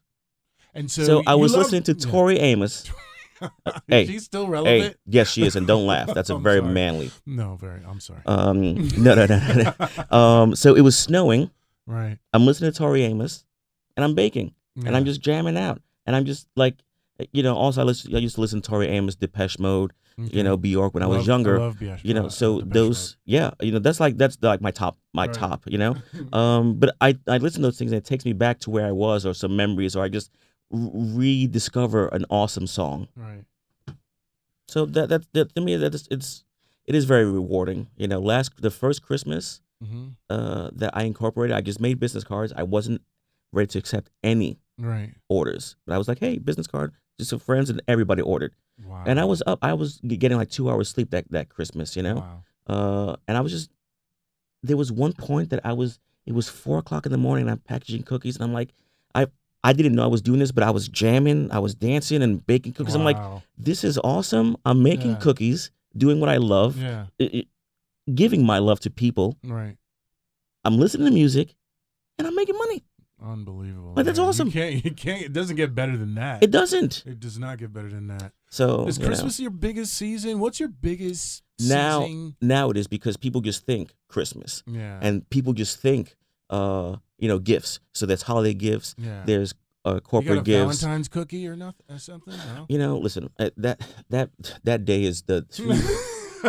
[SPEAKER 2] And so
[SPEAKER 3] So, I was
[SPEAKER 2] love-
[SPEAKER 3] listening to
[SPEAKER 2] yeah.
[SPEAKER 3] Tori Amos. hey,
[SPEAKER 2] She's still
[SPEAKER 3] Hey,
[SPEAKER 2] relevant?
[SPEAKER 3] yes, she is, and don't laugh. That's a very
[SPEAKER 2] sorry.
[SPEAKER 3] manly.
[SPEAKER 2] No, very I'm sorry.
[SPEAKER 3] Um, no, no, no, no. Um, so it was snowing.
[SPEAKER 2] right.
[SPEAKER 3] I'm listening to Tori Amos, and I'm baking. and I'm just jamming out. And I'm just like, you know, also I, listen, I used to listen to Tori Amos, Depeche Mode,
[SPEAKER 2] Okay.
[SPEAKER 3] you know, Bjork when I was
[SPEAKER 2] Love-
[SPEAKER 3] younger.
[SPEAKER 2] love Beash-
[SPEAKER 3] you know,
[SPEAKER 2] uh,
[SPEAKER 3] so
[SPEAKER 2] Depeche
[SPEAKER 3] those, yeah, you know, that's like that's like my top, my
[SPEAKER 2] Right.
[SPEAKER 3] top, you know. Um, but I I listen to those things and it takes me back to where I was or some memories, or I just rediscover an awesome song.
[SPEAKER 2] right.
[SPEAKER 3] So that that, that to me that is it's it is very rewarding. You know, last the first Christmas
[SPEAKER 2] hmm
[SPEAKER 3] uh, that I incorporated, I just made business cards. I wasn't ready to accept any
[SPEAKER 2] Right.
[SPEAKER 3] orders. But I was like, hey, business card, just some friends, and everybody ordered.
[SPEAKER 2] Wow.
[SPEAKER 3] And I was up, I was getting like two hours sleep that, that Christmas, you know?
[SPEAKER 2] Wow.
[SPEAKER 3] Uh, and I was just, there was one point that I was, it was four o'clock in the morning and I'm packaging cookies and I'm like, I, I didn't know I was doing this, but I was jamming, I was dancing and baking cookies. I'm like, this is awesome. I'm making
[SPEAKER 2] Yeah.
[SPEAKER 3] cookies, doing what I love,
[SPEAKER 2] yeah.
[SPEAKER 3] i- i- giving my love to people.
[SPEAKER 2] Right.
[SPEAKER 3] I'm listening to music and I'm making money.
[SPEAKER 2] Unbelievable.
[SPEAKER 3] But that's
[SPEAKER 2] man.
[SPEAKER 3] awesome.
[SPEAKER 2] You can't. You can't. It doesn't get better than that.
[SPEAKER 3] It doesn't.
[SPEAKER 2] It does not get better than that.
[SPEAKER 3] So
[SPEAKER 2] Is
[SPEAKER 3] you know.
[SPEAKER 2] Christmas your biggest season? What's your biggest
[SPEAKER 3] Now-
[SPEAKER 2] season?
[SPEAKER 3] now it is because people just think Christmas.
[SPEAKER 2] Yeah.
[SPEAKER 3] and people just think uh you know gifts so there's holiday gifts
[SPEAKER 2] yeah.
[SPEAKER 3] there's uh
[SPEAKER 2] you got a
[SPEAKER 3] corporate gifts
[SPEAKER 2] Valentine's cookie or nothing or something? No.
[SPEAKER 3] you know listen uh, that that that day is the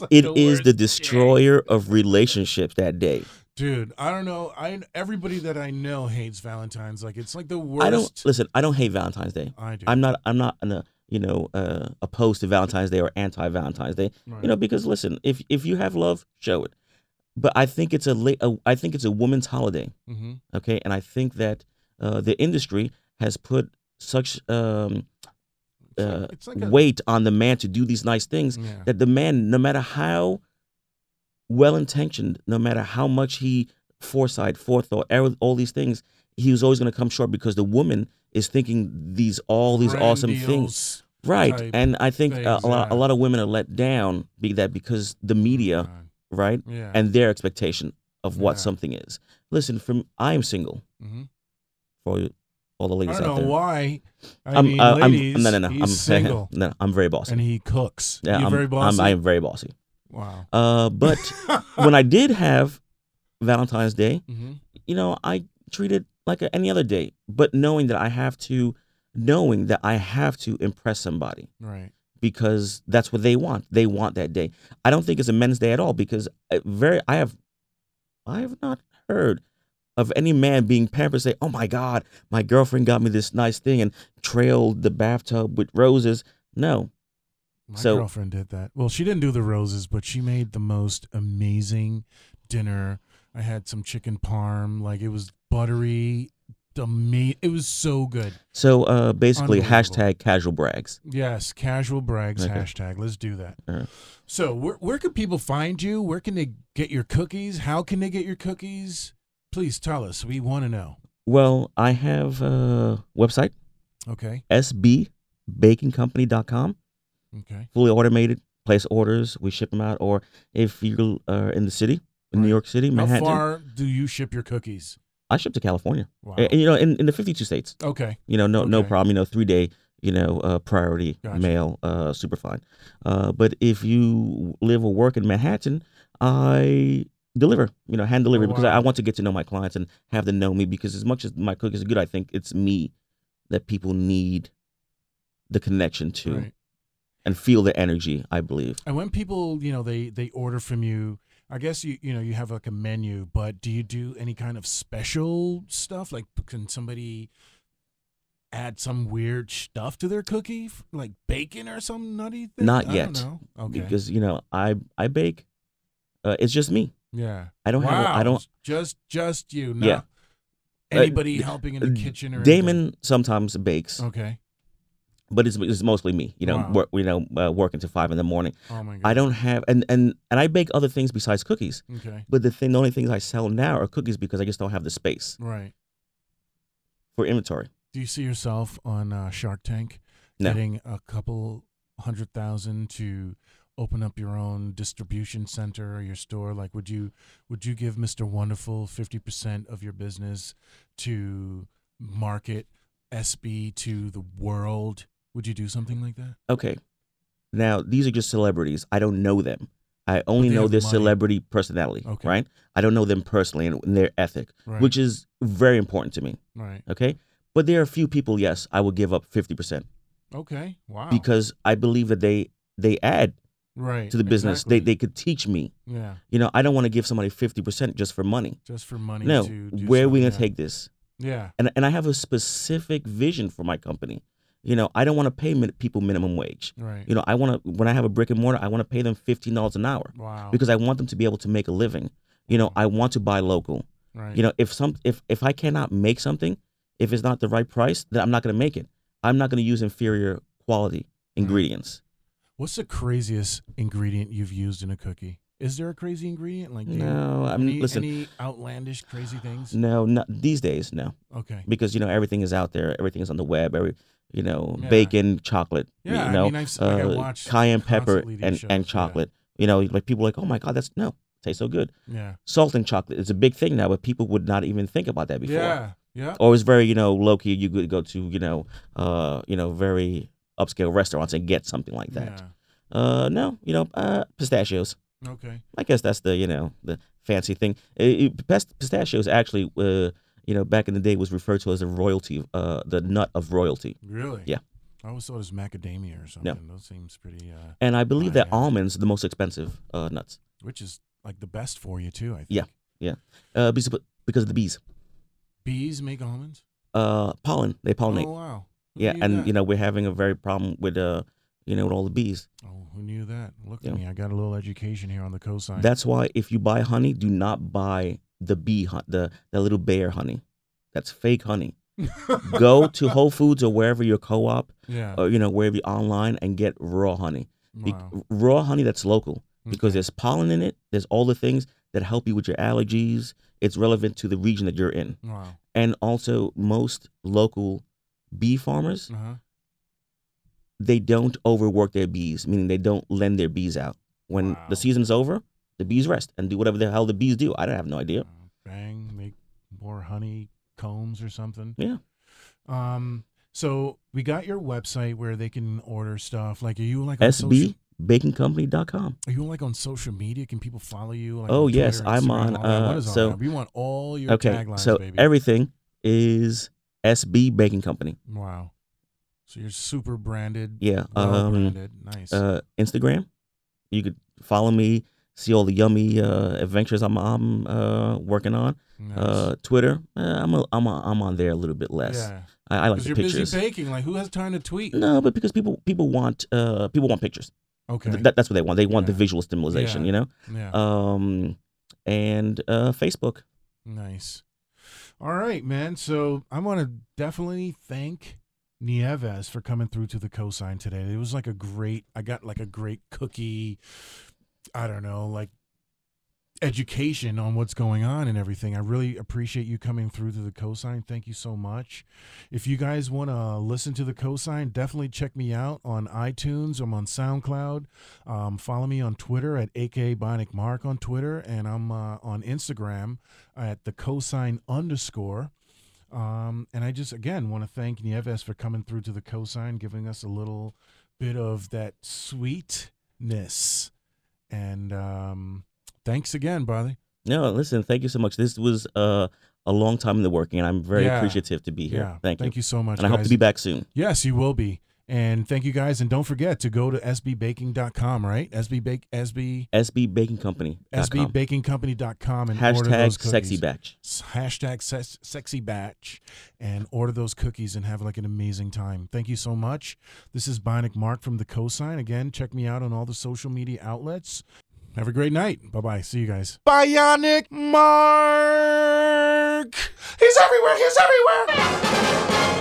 [SPEAKER 2] like
[SPEAKER 3] it
[SPEAKER 2] the
[SPEAKER 3] is the
[SPEAKER 2] day.
[SPEAKER 3] destroyer of relationships that day
[SPEAKER 2] Dude, I don't know. I everybody that I know hates Valentine's. Like it's like the worst.
[SPEAKER 3] i don't listen i don't hate valentine's day
[SPEAKER 2] I do.
[SPEAKER 3] i'm not i'm not an, you know uh opposed to valentine's day or anti-valentine's day
[SPEAKER 2] Right.
[SPEAKER 3] you know because listen if if you have love show it but i think it's a, la- a i think it's a woman's holiday
[SPEAKER 2] Mm-hmm.
[SPEAKER 3] okay and i think that uh the industry has put such um
[SPEAKER 2] It's
[SPEAKER 3] uh,
[SPEAKER 2] like, it's like a,
[SPEAKER 3] weight on the man to do these nice things
[SPEAKER 2] Yeah.
[SPEAKER 3] that the man, no matter how well intentioned, no matter how much he foresight, forethought, all all these things, he was always going to come short because the woman is thinking these all these awesome things, right? And I think uh, a lot
[SPEAKER 2] yeah.
[SPEAKER 3] a lot of women are let down be that because the media. Right,
[SPEAKER 2] Yeah.
[SPEAKER 3] and their expectation of what
[SPEAKER 2] Yeah.
[SPEAKER 3] something is. Listen, from I am single
[SPEAKER 2] Mhm.
[SPEAKER 3] for all the
[SPEAKER 2] I
[SPEAKER 3] ladies
[SPEAKER 2] don't
[SPEAKER 3] out
[SPEAKER 2] know
[SPEAKER 3] there.
[SPEAKER 2] why. I
[SPEAKER 3] I'm,
[SPEAKER 2] mean,
[SPEAKER 3] uh, I'm, no, no, no. I'm
[SPEAKER 2] single
[SPEAKER 3] no, I'm very bossy.
[SPEAKER 2] and he cooks.
[SPEAKER 3] yeah,
[SPEAKER 2] You're
[SPEAKER 3] I'm,
[SPEAKER 2] very bossy.
[SPEAKER 3] I'm, I am very bossy.
[SPEAKER 2] wow.
[SPEAKER 3] Uh, but when I did have Valentine's Day,
[SPEAKER 2] hmm
[SPEAKER 3] you know, I treated like any other day, but knowing that I have to, knowing that I have to impress somebody
[SPEAKER 2] Right.
[SPEAKER 3] Because that's what they want. They want that day. I don't think it's a men's day at all because I very I have, I have not heard of any man being pampered say, "Oh my God, my girlfriend got me this nice thing and trailed the bathtub with roses." No,
[SPEAKER 2] My
[SPEAKER 3] So-
[SPEAKER 2] girlfriend did that. Well, she didn't do the roses, but she made the most amazing dinner. I had some chicken parm, like it was buttery. Ama- it was so good.
[SPEAKER 3] so uh, basically, hashtag casual brags.
[SPEAKER 2] Yes, casual brags
[SPEAKER 3] Okay.
[SPEAKER 2] hashtag. Let's do that.
[SPEAKER 3] Right.
[SPEAKER 2] So, where where can people find you? Where can they get your cookies? How can they get your cookies? Please tell us. We want to know.
[SPEAKER 3] Well, I have a website,
[SPEAKER 2] Okay.
[SPEAKER 3] sbbakingcompany.com.
[SPEAKER 2] Okay.
[SPEAKER 3] Fully automated. Place orders. We ship them out. Or if you're uh, in the city, in New York City,
[SPEAKER 2] How
[SPEAKER 3] Manhattan,
[SPEAKER 2] far do you ship your cookies?
[SPEAKER 3] I ship to California.
[SPEAKER 2] Wow.
[SPEAKER 3] And, you know, in, in the 52 states.
[SPEAKER 2] Okay.
[SPEAKER 3] You know, no no problem. You know, three day. You know, uh, priority
[SPEAKER 2] Gotcha.
[SPEAKER 3] mail, uh, super fine. Uh, but if you live or work in Manhattan, I deliver. You know, hand delivery
[SPEAKER 2] Oh,
[SPEAKER 3] because
[SPEAKER 2] wow.
[SPEAKER 3] I, I want to get to know my clients and have them know me. Because as much as my cook is good, I think it's me that people need the connection to
[SPEAKER 2] Right.
[SPEAKER 3] and feel the energy. I believe.
[SPEAKER 2] And when people, you know, they they order from you, I guess you you know you have like a menu, but do you do any kind of special stuff? Like, can somebody add some weird stuff to their cookie, like bacon or some nutty thing?
[SPEAKER 3] Not
[SPEAKER 2] I
[SPEAKER 3] yet.
[SPEAKER 2] Okay.
[SPEAKER 3] Because you know, I I bake. Uh, it's just me.
[SPEAKER 2] yeah.
[SPEAKER 3] I don't
[SPEAKER 2] wow.
[SPEAKER 3] have. I don't.
[SPEAKER 2] just just you. Not
[SPEAKER 3] Yeah. Uh,
[SPEAKER 2] Anybody
[SPEAKER 3] d-
[SPEAKER 2] helping in the kitchen or
[SPEAKER 3] Damon sometimes bakes,
[SPEAKER 2] Okay.
[SPEAKER 3] But it's, it's mostly me. You know,
[SPEAKER 2] Wow.
[SPEAKER 3] work, you know, uh, working to five in the morning.
[SPEAKER 2] Oh my god.
[SPEAKER 3] I don't have, and and and I bake other things besides cookies.
[SPEAKER 2] Okay.
[SPEAKER 3] But the thing, the only things I sell now are cookies because I just don't have the space
[SPEAKER 2] Right.
[SPEAKER 3] for inventory.
[SPEAKER 2] Do you see yourself on uh, Shark Tank
[SPEAKER 3] No.
[SPEAKER 2] getting a couple hundred thousand to open up your own distribution center or your store? Like, would you would you give Mister Wonderful fifty percent of your business to market SB to the world? Would you do something like that?
[SPEAKER 3] Okay, now these are just celebrities. I don't know them. I only know their
[SPEAKER 2] money.
[SPEAKER 3] celebrity personality,
[SPEAKER 2] Okay.
[SPEAKER 3] right? I don't know them personally and, their ethic,
[SPEAKER 2] Right.
[SPEAKER 3] which is very important to me.
[SPEAKER 2] right.
[SPEAKER 3] Okay, but there are a few people. Yes, I will give up fifty percent
[SPEAKER 2] Okay. Wow.
[SPEAKER 3] because I believe that they they add
[SPEAKER 2] right
[SPEAKER 3] to the business.
[SPEAKER 2] exactly.
[SPEAKER 3] They they could teach me.
[SPEAKER 2] yeah
[SPEAKER 3] You know, I don't want to give somebody fifty percent just for money.
[SPEAKER 2] just for money.
[SPEAKER 3] No,
[SPEAKER 2] to do
[SPEAKER 3] where are we gonna
[SPEAKER 2] yeah.
[SPEAKER 3] take this?
[SPEAKER 2] Yeah.
[SPEAKER 3] And and I have a specific vision for my company. You know, I don't want to pay min- people minimum wage.
[SPEAKER 2] Right.
[SPEAKER 3] You know, I want to when I have a brick and mortar, I want to pay them fifteen dollars an hour
[SPEAKER 2] wow.
[SPEAKER 3] because I want them to be able to make a living. You know, I want to buy local.
[SPEAKER 2] right.
[SPEAKER 3] You know, if some if if I cannot make something, if it's not the right price, then I'm not going to make it. I'm not going to use inferior quality ingredients.
[SPEAKER 2] What's the craziest ingredient you've used in a cookie? Is there a crazy ingredient? Like do
[SPEAKER 3] No, I mean,
[SPEAKER 2] any,
[SPEAKER 3] listen.
[SPEAKER 2] any outlandish crazy things?
[SPEAKER 3] No, not these days. No,
[SPEAKER 2] Okay.
[SPEAKER 3] because you know everything is out there. Everything is on the web. Every you know,
[SPEAKER 2] Yeah.
[SPEAKER 3] bacon, chocolate.
[SPEAKER 2] Yeah,
[SPEAKER 3] you
[SPEAKER 2] I
[SPEAKER 3] know,
[SPEAKER 2] mean, I've like,
[SPEAKER 3] uh,
[SPEAKER 2] watch
[SPEAKER 3] cayenne pepper and
[SPEAKER 2] shows,
[SPEAKER 3] and
[SPEAKER 2] yeah.
[SPEAKER 3] chocolate. You know, like people are like, oh my god, that's no, tastes so good.
[SPEAKER 2] Yeah.
[SPEAKER 3] Salt and chocolate is a big thing now, but people would not even think about that before.
[SPEAKER 2] Yeah. Yeah.
[SPEAKER 3] Or it's very you know low key. You could go to you know uh you know very upscale restaurants and get something like that.
[SPEAKER 2] Yeah.
[SPEAKER 3] Uh no, you know uh pistachios.
[SPEAKER 2] Okay.
[SPEAKER 3] I guess that's the you know the fancy thing. It, it- pistachios actually, uh, you know, back in the day was referred to as a royalty, uh, the nut of royalty.
[SPEAKER 2] Really?
[SPEAKER 3] Yeah.
[SPEAKER 2] I always thought it was macadamia or something. No. Those seems pretty, uh,
[SPEAKER 3] And I believe that almonds are the most expensive uh, nuts.
[SPEAKER 2] which is like the best for you too. I think.
[SPEAKER 3] Yeah. Uh, because because of the bees,
[SPEAKER 2] Bees make almonds.
[SPEAKER 3] uh, pollen. They pollinate.
[SPEAKER 2] Oh wow. Who
[SPEAKER 3] yeah, and
[SPEAKER 2] that?
[SPEAKER 3] you know we're having a very problem with uh, you know, with all the bees.
[SPEAKER 2] Oh, who knew that? Look
[SPEAKER 3] Yeah.
[SPEAKER 2] at me. I got a little education here on the cosign.
[SPEAKER 3] That's why if you buy honey, do not buy the bee the the little bear honey. That's fake honey. Go to Whole Foods or wherever your co-op,
[SPEAKER 2] yeah.
[SPEAKER 3] or you know wherever you're online, and get raw honey. Be-
[SPEAKER 2] wow.
[SPEAKER 3] raw honey that's local because
[SPEAKER 2] Okay.
[SPEAKER 3] there's pollen in it. There's all the things that help you with your allergies. It's relevant to the region that you're in,
[SPEAKER 2] Wow.
[SPEAKER 3] and also most local bee farmers
[SPEAKER 2] Uh huh.
[SPEAKER 3] they don't overwork their bees, meaning they don't lend their bees out. When
[SPEAKER 2] Wow.
[SPEAKER 3] the season's over, the bees rest and do whatever the hell the bees do. I don't have no idea.
[SPEAKER 2] Bang, make more honey combs or something.
[SPEAKER 3] Yeah.
[SPEAKER 2] Um. So we got your website where they can order stuff. Like, are you like on social,
[SPEAKER 3] SBBakingCompany.com.
[SPEAKER 2] Are you like on social media? Can people follow you? Like
[SPEAKER 3] Oh, yes,
[SPEAKER 2] Twitter,
[SPEAKER 3] I'm
[SPEAKER 2] Instagram,
[SPEAKER 3] on,
[SPEAKER 2] all that? What
[SPEAKER 3] uh, so-
[SPEAKER 2] that? we want all your
[SPEAKER 3] Okay,
[SPEAKER 2] taglines,
[SPEAKER 3] so
[SPEAKER 2] baby.
[SPEAKER 3] everything is SB Baking Company.
[SPEAKER 2] wow. So you're super branded.
[SPEAKER 3] Yeah. Um,
[SPEAKER 2] branded. Nice.
[SPEAKER 3] uh, Instagram. You could follow me, see all the yummy uh, adventures I'm, I'm uh, working on.
[SPEAKER 2] nice.
[SPEAKER 3] Uh, Twitter, uh, I'm a, I'm a, I'm on there a little bit less.
[SPEAKER 2] yeah.
[SPEAKER 3] I, I like the
[SPEAKER 2] you're
[SPEAKER 3] pictures.
[SPEAKER 2] busy baking. Like, who has time to tweet?
[SPEAKER 3] No, but because people people want uh people want pictures.
[SPEAKER 2] Okay.
[SPEAKER 3] Th- that's what they want. They want the visual stimulation,
[SPEAKER 2] Yeah.
[SPEAKER 3] you know.
[SPEAKER 2] yeah.
[SPEAKER 3] Um, and uh, Facebook.
[SPEAKER 2] Nice. All right, man. So I want to definitely thank Nieves for coming through to the cosign today. It was like a great. I got like a great cookie. I don't know, like education on what's going on and everything. I really appreciate you coming through to the cosign. Thank you so much. If you guys want to listen to the cosign, definitely check me out on iTunes. I'm on SoundCloud. Um, follow me on Twitter at aka Bionic Mark on Twitter, and I'm uh, on Instagram at the cosign underscore. Um, and I just again want to thank Nieves for coming through to the cosign, giving us a little bit of that sweetness. And um, thanks again, brother.
[SPEAKER 3] No, listen, thank you so much. This was uh, a long time in the working, and I'm very
[SPEAKER 2] Yeah.
[SPEAKER 3] appreciative to be here.
[SPEAKER 2] Yeah,
[SPEAKER 3] thank, you.
[SPEAKER 2] Thank you so much.
[SPEAKER 3] And I hope to be back soon.
[SPEAKER 2] Yes, you will be. And thank you guys. And don't forget to go to sbbaking.com, right? SB Bake SB
[SPEAKER 3] SB Baking Company.
[SPEAKER 2] sbbakingcompany.com and order those
[SPEAKER 3] Hashtag
[SPEAKER 2] cookies.
[SPEAKER 3] sexy batch.
[SPEAKER 2] Hashtag ses- sexy batch and order those cookies and have like an amazing time. Thank you so much. This is Bionic Mark from the Cosign. Again, check me out on all the social media outlets. Have a great night. Bye bye. See you guys. Bionic Mark! He's everywhere. He's everywhere.